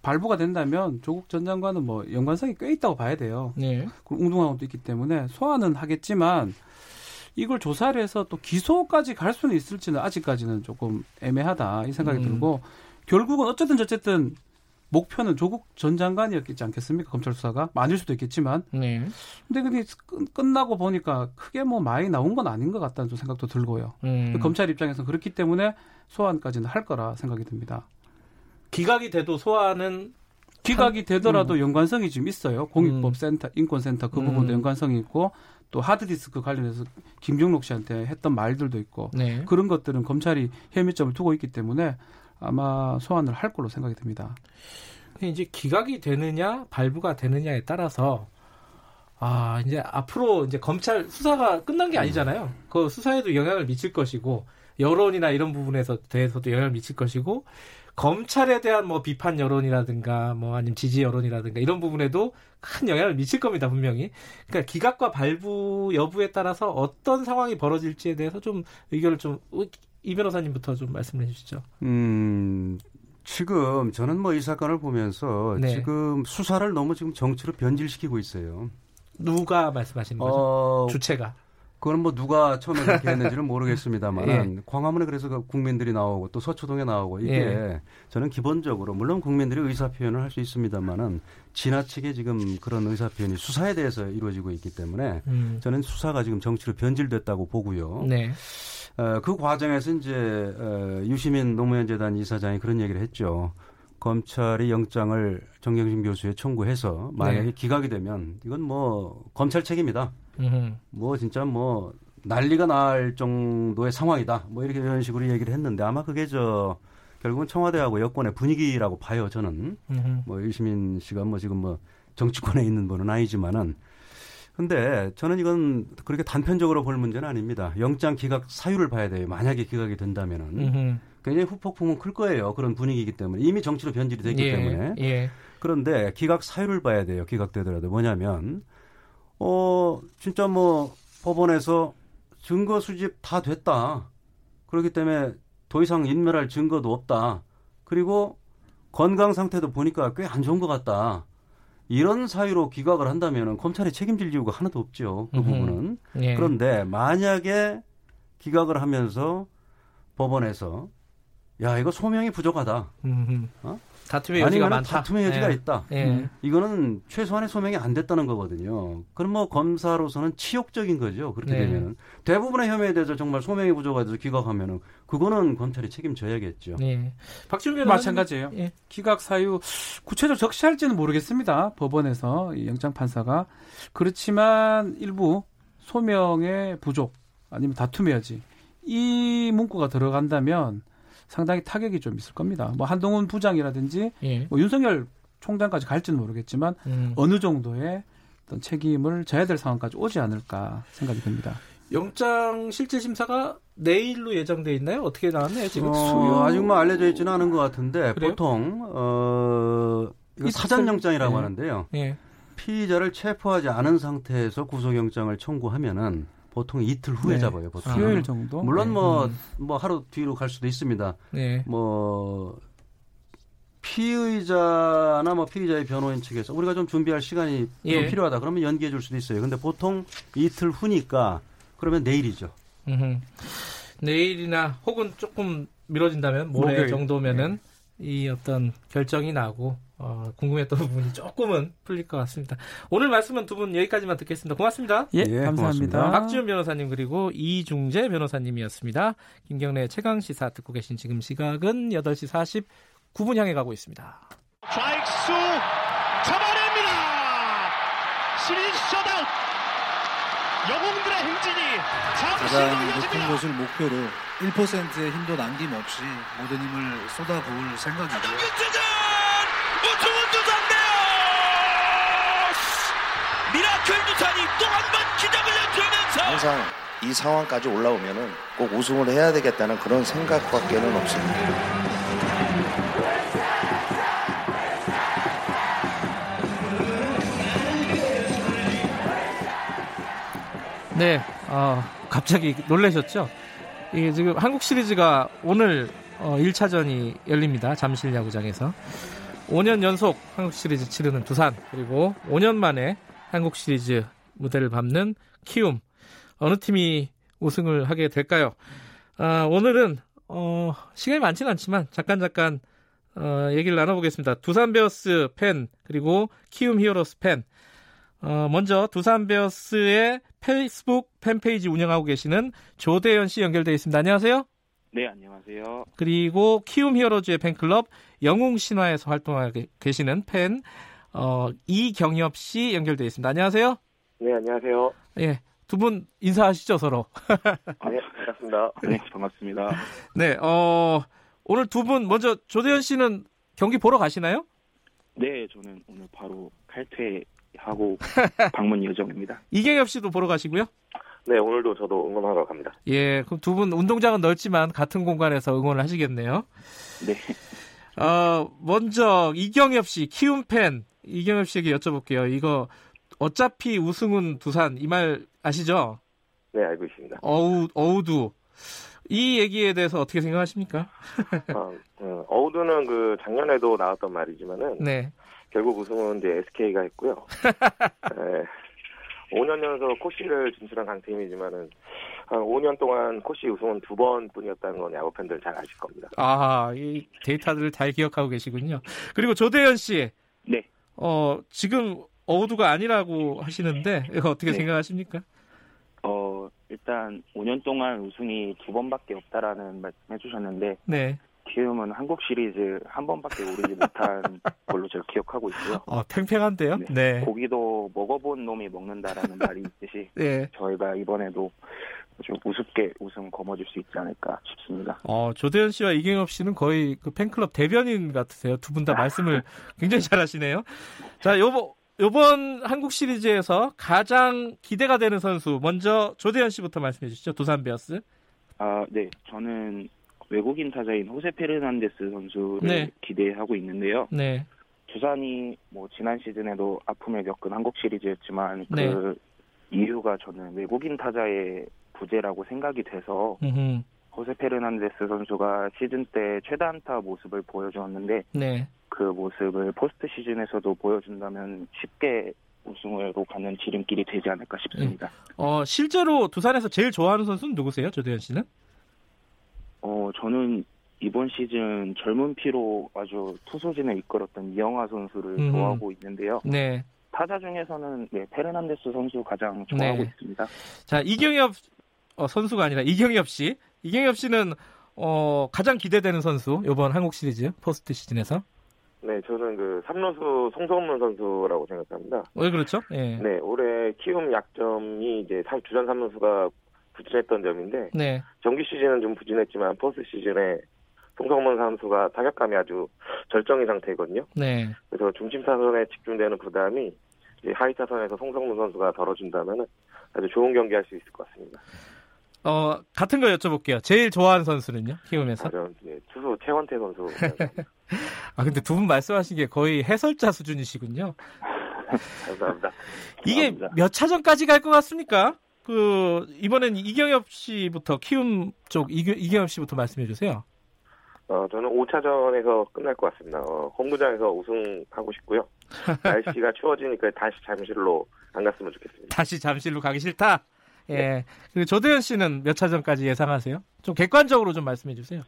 발부가 된다면 조국 전 장관은 뭐 연관성이 꽤 있다고 봐야 돼요. 네. 그리고 웅동학원도 있기 때문에 소환은 하겠지만 이걸 조사를 해서 또 기소까지 갈 수는 있을지는 아직까지는 조금 애매하다 이 생각이 음. 들고 결국은 어쨌든 어쨌든 목표는 조국 전 장관이었겠지 않겠습니까 검찰 수사가 많을 수도 있겠지만 네. 근데 그게 끝- 끝나고 보니까 크게 뭐 많이 나온 건 아닌 것 같다는 좀 생각도 들고요 음. 검찰 입장에서 그렇기 때문에 소환까지는 할 거라 생각이 듭니다 기각이 돼도 소환은 기각이 되더라도 연관성이 지금 있어요. 공익법 음. 센터, 인권센터 그 음. 부분도 연관성이 있고 또 하드디스크 관련해서 김종록 씨한테 했던 말들도 있고 네. 그런 것들은 검찰이 혐의점을 두고 있기 때문에 아마 소환을 할 걸로 생각이 듭니다. 근데 이제 기각이 되느냐 발부가 되느냐에 따라서 아 이제 앞으로 이제 검찰 수사가 끝난 게 아니잖아요. 그 수사에도 영향을 미칠 것이고 여론이나 이런 부분에서 대해서도 영향을 미칠 것이고 검찰에 대한 뭐 비판 여론이라든가 뭐 아니면 지지 여론이라든가 이런 부분에도 큰 영향을 미칠 겁니다 분명히. 그러니까 기각과 발부 여부에 따라서 어떤 상황이 벌어질지에 대해서 좀 의견을 좀 이 변호사님부터 좀 말씀해 주시죠. 음, 지금 저는 뭐 이 사건을 보면서 네. 지금 수사를 너무 지금 정치로 변질시키고 있어요. 누가 말씀하시는 거죠? 어, 주체가. 그건 뭐 누가 처음에 그렇게 했는지는 모르겠습니다만 예. 광화문에 그래서 그 국민들이 나오고 또 서초동에 나오고 이게 예. 저는 기본적으로 물론 국민들이 의사 표현을 할 수 있습니다만은 지나치게 지금 그런 의사 표현이 수사에 대해서 이루어지고 있기 때문에 음. 저는 수사가 지금 정치로 변질됐다고 보고요. 네. 어, 그 과정에서 이제 어, 유시민 노무현 재단 이사장이 그런 얘기를 했죠. 검찰이 영장을 정경심 교수에 청구해서 만약에 네. 기각이 되면 이건 뭐 검찰 책임이다. 음흠. 뭐 진짜 뭐 난리가 날 정도의 상황이다. 뭐 이렇게 이런 식으로 얘기를 했는데 아마 그게 저 결국은 청와대하고 여권의 분위기라고 봐요. 저는 음흠. 뭐 유시민 씨가 뭐 지금 뭐 정치권에 있는 분은 아니지만은 근데 저는 이건 그렇게 단편적으로 볼 문제는 아닙니다. 영장 기각 사유를 봐야 돼요. 만약에 기각이 된다면은 음흠. 굉장히 후폭풍은 클 거예요. 그런 분위기이기 때문에 이미 정치로 변질이 됐기 예, 때문에 예. 그런데 기각 사유를 봐야 돼요. 기각되더라도 뭐냐면 어 진짜 뭐 법원에서 증거 수집 다 됐다. 그렇기 때문에 더 이상 인멸할 증거도 없다. 그리고 건강 상태도 보니까 꽤 안 좋은 것 같다. 이런 사유로 기각을 한다면 검찰이 책임질 이유가 하나도 없죠. 그. 부분은. 예. 그런데 만약에 기각을 하면서 법원에서 야 이거 소명이 부족하다. 어? 다툼의 여지가 아니면 많다. 다툼의 여지가 예. 있다. 예. 음. 이거는 최소한의 소명이 안 됐다는 거거든요. 그럼 뭐 검사로서는 치욕적인 거죠. 그렇게 네. 되면은 대부분의 혐의에 대해서 정말 소명이 부족해서 기각하면은 그거는 검찰이 책임져야겠죠. 예. 박지훈 마찬가지예요. 예. 기각 사유 구체적으로 적시할지는 모르겠습니다. 법원에서 이 영장 판사가 그렇지만 일부 소명의 부족 아니면 다툼의 여지 이 문구가 들어간다면 상당히 타격이 좀 있을 겁니다. 뭐 한동훈 부장이라든지 예. 뭐 윤석열 총장까지 갈지는 모르겠지만 음. 어느 정도의 어떤 책임을 져야 될 상황까지 오지 않을까 생각이 듭니다. 영장 실질 심사가 내일로 예정돼 있나요? 어떻게 나왔나요 지금? 어, 아직 뭐 알려져 있지는 않은 것 같은데 그래요? 보통 어 이거 있을- 사전 영장이라고 예. 하는데요. 예. 피의자를 체포하지 않은 상태에서 구속영장을 청구하면은 보통 이틀 후에 네. 잡아요. 보통. 수요일 정도. 물론 네. 뭐 음. 뭐 하루 뒤로 갈 수도 있습니다. 네. 뭐 피의자나 뭐 피의자의 변호인 측에서 우리가 좀 준비할 시간이 예. 좀 필요하다. 그러면 연기해 줄 수도 있어요. 근데 보통 이틀 후니까 그러면 내일이죠. 음흠. 내일이나 혹은 조금 미뤄진다면 모레 목요일. 정도면은 이 어떤 결정이 나고 어, 궁금했던 부분이 조금은 풀릴 것 같습니다. 오늘 말씀은 두 분 여기까지만 듣겠습니다. 고맙습니다. 예, 예, 감사합니다. 고맙습니다. 박지훈 변호사님 그리고 이중재 변호사님이었습니다. 김경래 최강 시사 듣고 계신 지금 시각은 8시 49분 향해 가고 있습니다. 좌익수 잡아냅니다. 시리즈 셧아웃. 영웅들의 행진이 잠시 가장 높은. 곳을 목표로 1%의 힘도 남김없이 모든 힘을 쏟아부을 생각이고요. 미라클 두산이 또 한 번 기적을 연주하면서 항상 이 상황까지 올라오면은 꼭 우승을 해야 되겠다는 그런 생각밖에는 없습니다. 네, 어, 갑자기 놀라셨죠? 이게 지금 한국 시리즈가 오늘 어, 1차전이 열립니다. 잠실 야구장에서. 5년 연속 한국 시리즈 치르는 두산, 그리고 5년 만에 한국 시리즈 무대를 밟는 키움. 어느 팀이 우승을 하게 될까요? 아, 오늘은, 어, 시간이 많지는 않지만, 잠깐, 잠깐, 어, 얘기를 나눠보겠습니다. 두산 베어스 팬, 그리고 키움 히어로즈 팬. 어, 먼저 두산 베어스의 페이스북 팬페이지 운영하고 계시는 조대현 씨 연결돼 있습니다. 안녕하세요. 네, 안녕하세요. 그리고 키움 히어로즈의 팬클럽 영웅 신화에서 활동하고 계시는 팬 어, 이경엽 씨 연결돼 있습니다. 안녕하세요. 네, 안녕하세요. 예, 두 분 인사하시죠 서로. 네, 반갑습니다. 네, 반갑습니다. 네, 어, 오늘 두 분 먼저 조대현 씨는 경기 보러 가시나요? 네, 저는 오늘 바로 칼퇴하고 방문 예정입니다. 이경엽 씨도 보러 가시고요. 네, 오늘도 저도 응원하러 갑니다. 예, 그럼 두 분 운동장은 넓지만 같은 공간에서 응원을 하시겠네요. 네. 어, 먼저 이경엽 씨, 키움 팬 이경엽 씨에게 여쭤볼게요. 이거 어차피 우승은 두산 이 말 아시죠? 네, 알고 있습니다. 어우 어우두 이 얘기에 대해서 어떻게 생각하십니까? 어, 어, 어우드는 그 작년에도 나왔던 말이지만은 네. 결국 우승은 이제 SK가 했고요. 네. 5년 연속 코시를 진출한 강팀이지만은 한 5년 동안 코시 우승은 두 번뿐이었다는 건 야구 팬들 잘 아실 겁니다. 아, 이 데이터들을 잘 기억하고 계시군요. 그리고 조대현 씨. 네. 어, 지금 어우두가 아니라고 하시는데 이거 어떻게 네. 생각하십니까? 어, 일단 5년 동안 우승이 두 번밖에 없다라는 말씀 해 주셨는데 네. 키움은 한국 시리즈 한 번밖에 오르지 못한 걸로 제가 기억하고 있고요. 어, 팽팽한데요. 네. 고기도 먹어본 놈이 먹는다라는 말이 있듯이 네. 저희가 이번에도 좀 우습게 우승 거머쥘 수 있지 않을까 싶습니다. 어, 조대현 씨와 이경엽 씨는 거의 그 팬클럽 대변인 같으세요. 두 분 다 말씀을 굉장히 잘하시네요. 자, 요번 요번 한국 시리즈에서 가장 기대가 되는 선수 먼저 조대현 씨부터 말씀해 주시죠. 두산 베어스. 아, 네. 저는 외국인 타자인 호세 페르난데스 선수를 네. 기대하고 있는데요. 네. 두산이 뭐 지난 시즌에도 아픔을 겪은 한국 시리즈였지만 네. 그 이유가 저는 외국인 타자의 부재라고 생각이 돼서 음흠. 호세 페르난데스 선수가 시즌 때 최다 안타 모습을 보여주었는데 네. 그 모습을 포스트 시즌에서도 보여준다면 쉽게 우승으로 가는 지름길이 되지 않을까 싶습니다. 어, 실제로 두산에서 제일 좋아하는 선수는 누구세요? 조대현 씨는? 어, 저는 이번 시즌 젊은 피로 아주 투수진을 이끌었던 이영하 선수를 음. 좋아하고 있는데요. 네. 타자 중에서는 네, 페르난데스 선수 가장 좋아하고 네. 있습니다. 자, 이경엽 어, 선수가 아니라 이경엽 씨. 이경엽 씨는 어, 가장 기대되는 선수 이번 한국 시리즈 포스트 시즌에서 네, 저는 그 삼루수 송성문 선수라고 생각합니다. 왜 그렇죠? 예. 네, 올해 키움 약점이 이제 삼- 주전 삼루수가 부진했던 점인데 네. 정규 시즌은 좀 부진했지만 포스트 시즌에 송성문 선수가 타격감이 아주 절정의 상태거든요. 네. 그래서 중심 타선에 집중되는 부담이 이제 하위 타선에서 송성문 선수가 덜어준다면 아주 좋은 경기할 수 있을 것 같습니다. 어, 같은 거 여쭤볼게요. 제일 좋아하는 선수는요? 키움에서? 아, 저는 이제 투수 최원태 선수 아, 근데 두 분 말씀하신 게 거의 해설자 수준이시군요. 감사합니다. 이게 몇 차전까지 갈 것 같습니까? 그, 이번엔 이경엽 씨부터, 키움 쪽 이겨, 이경엽 씨부터 말씀해 주세요. 어, 저는 5차전에서 끝날 것 같습니다. 어, 홈구장에서 우승하고 싶고요. 날씨가 추워지니까 다시 잠실로 안 갔으면 좋겠습니다. 다시 잠실로 가기 싫다? 예. 그리고 조대현 씨는 몇 차전까지 예상하세요? 좀 객관적으로 좀 말씀해 주세요.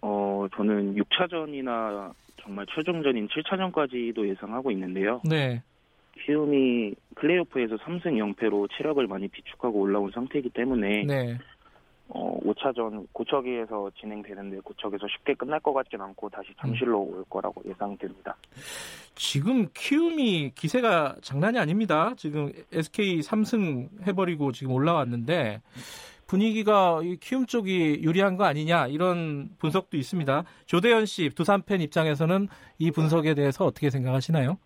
어, 저는 6차전이나 정말 최종전인 7차전까지도 예상하고 있는데요. 네. 키움이 플레이오프에서 3승 0패로 체력을 많이 비축하고 올라온 상태이기 때문에 네. 어, 5차전 고척에서 진행되는데 고척에서 쉽게 끝날 것 같진 않고 다시 잠실로 올 거라고 예상됩니다. 지금 키움이 기세가 장난이 아닙니다. 지금 SK 3승 해버리고 지금 올라왔는데 분위기가 이 키움 쪽이 유리한 거 아니냐 이런 분석도 있습니다. 조대현 씨 두산 팬 입장에서는 이 분석에 대해서 어떻게 생각하시나요?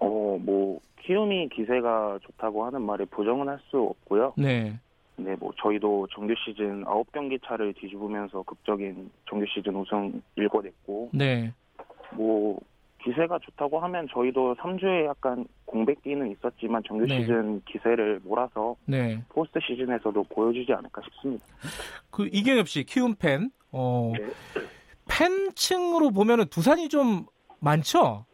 어, 뭐 키움이 기세가 좋다고 하는 말에 부정은 할 수 없고요. 네. 네, 뭐 저희도 정규 시즌 9경기 차를 뒤집으면서 극적인 정규 시즌 우승 일궈냈고 네. 뭐 기세가 좋다고 하면 저희도 3주에 약간 공백기는 있었지만 정규 네. 시즌 기세를 몰아서 네. 포스트 시즌에서도 보여주지 않을까 싶습니다. 그 이경엽 씨 키움 팬 어, 팬층으로 보면은 두산이 좀 많죠?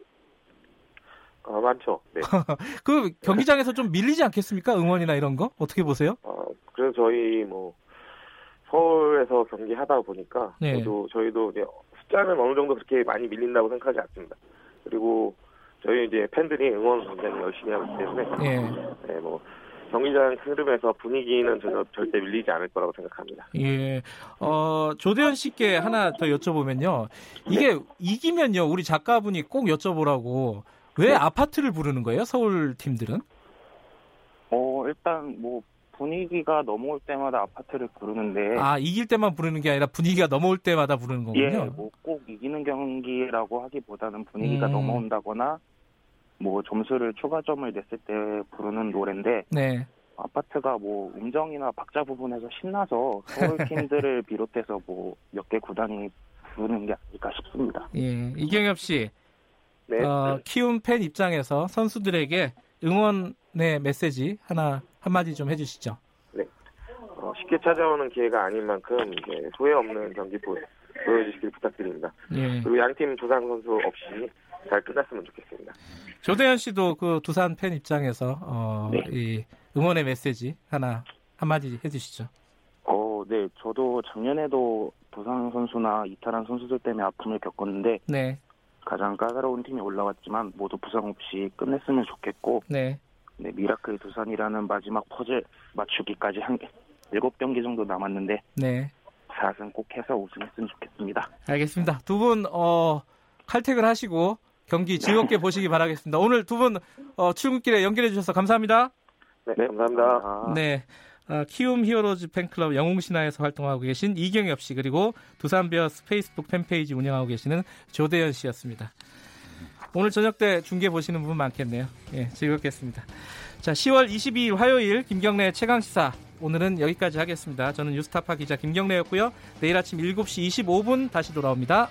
어, 많죠. 네. 그 경기장에서 좀 밀리지 않겠습니까? 응원이나 이런 거 어떻게 보세요? 어, 그래서 저희 뭐 서울에서 경기하다 보니까 네. 저도 저희도 이제 숫자는 어느 정도 그렇게 많이 밀린다고 생각하지 않습니다. 그리고 저희 이제 팬들이 응원 굉장히 열심히 하기 때문에 예. 네, 뭐 경기장 흐름에서 분위기는 저 절대 밀리지 않을 거라고 생각합니다. 예. 어, 조대현 씨께 하나 더 여쭤보면요. 이게 이기면요. 우리 작가분이 꼭 여쭤보라고 왜 아파트를 부르는 거예요? 서울 팀들은? 어, 일단 뭐 분위기가 넘어올 때마다 아파트를 부르는데 아, 이길 때만 부르는 게 아니라 분위기가 넘어올 때마다 부르는 거군요. 예, 뭐 꼭 이기는 경기라고 하기보다는 분위기가 음. 넘어온다거나 뭐 점수를 추가점을 냈을 때 부르는 노래인데 네. 아파트가 뭐 음정이나 박자 부분에서 신나서 서울 팀들을 비롯해서 뭐 몇 개 구단이 부르는 게 아닐까 싶습니다. 예. 이경엽 씨. 네. 어, 키움 팬 입장에서 선수들에게 응원의 메시지 하나 한마디 좀 해주시죠. 어, 쉽게 찾아오는 기회가 아닌 만큼 이제 후회 없는 경기 보, 보여주시길 부탁드립니다. 예. 그리고 양팀 부상 선수 없이 잘 끝났으면 좋겠습니다. 조대현 씨도 그 두산 팬 입장에서 어, 네. 이 응원의 메시지 하나 한마디 해주시죠. 어, 네, 저도 작년에도 부상 선수나 이탈한 선수들 때문에 아픔을 겪었는데 네. 가장 까다로운 팀이 올라왔지만 모두 부상 없이 끝냈으면 좋겠고 네. 네, 미라클 두산이라는 마지막 퍼즐 맞추기까지 한 7경기 정도 남았는데 네. 4승 꼭 해서 우승했으면 좋겠습니다. 알겠습니다. 두분 어, 칼퇴근 하시고 경기 즐겁게 보시기 바라겠습니다. 오늘 두분 어, 출근길에 연결해 주셔서 감사합니다. 네, 감사합니다. 네. 어, 키움 히어로즈 팬클럽 영웅신화에서 활동하고 계신 이경엽 씨 그리고 두산 베어스 페이스북 팬페이지 운영하고 계시는 조대현 씨였습니다. 오늘 저녁 때 중계 보시는 분 많겠네요. 예, 즐겁겠습니다. 자, 10월 22일 화요일 김경래 최강 시사 오늘은 여기까지 하겠습니다. 저는 뉴스타파 기자 김경래였고요. 내일 아침 7시 25분 다시 돌아옵니다.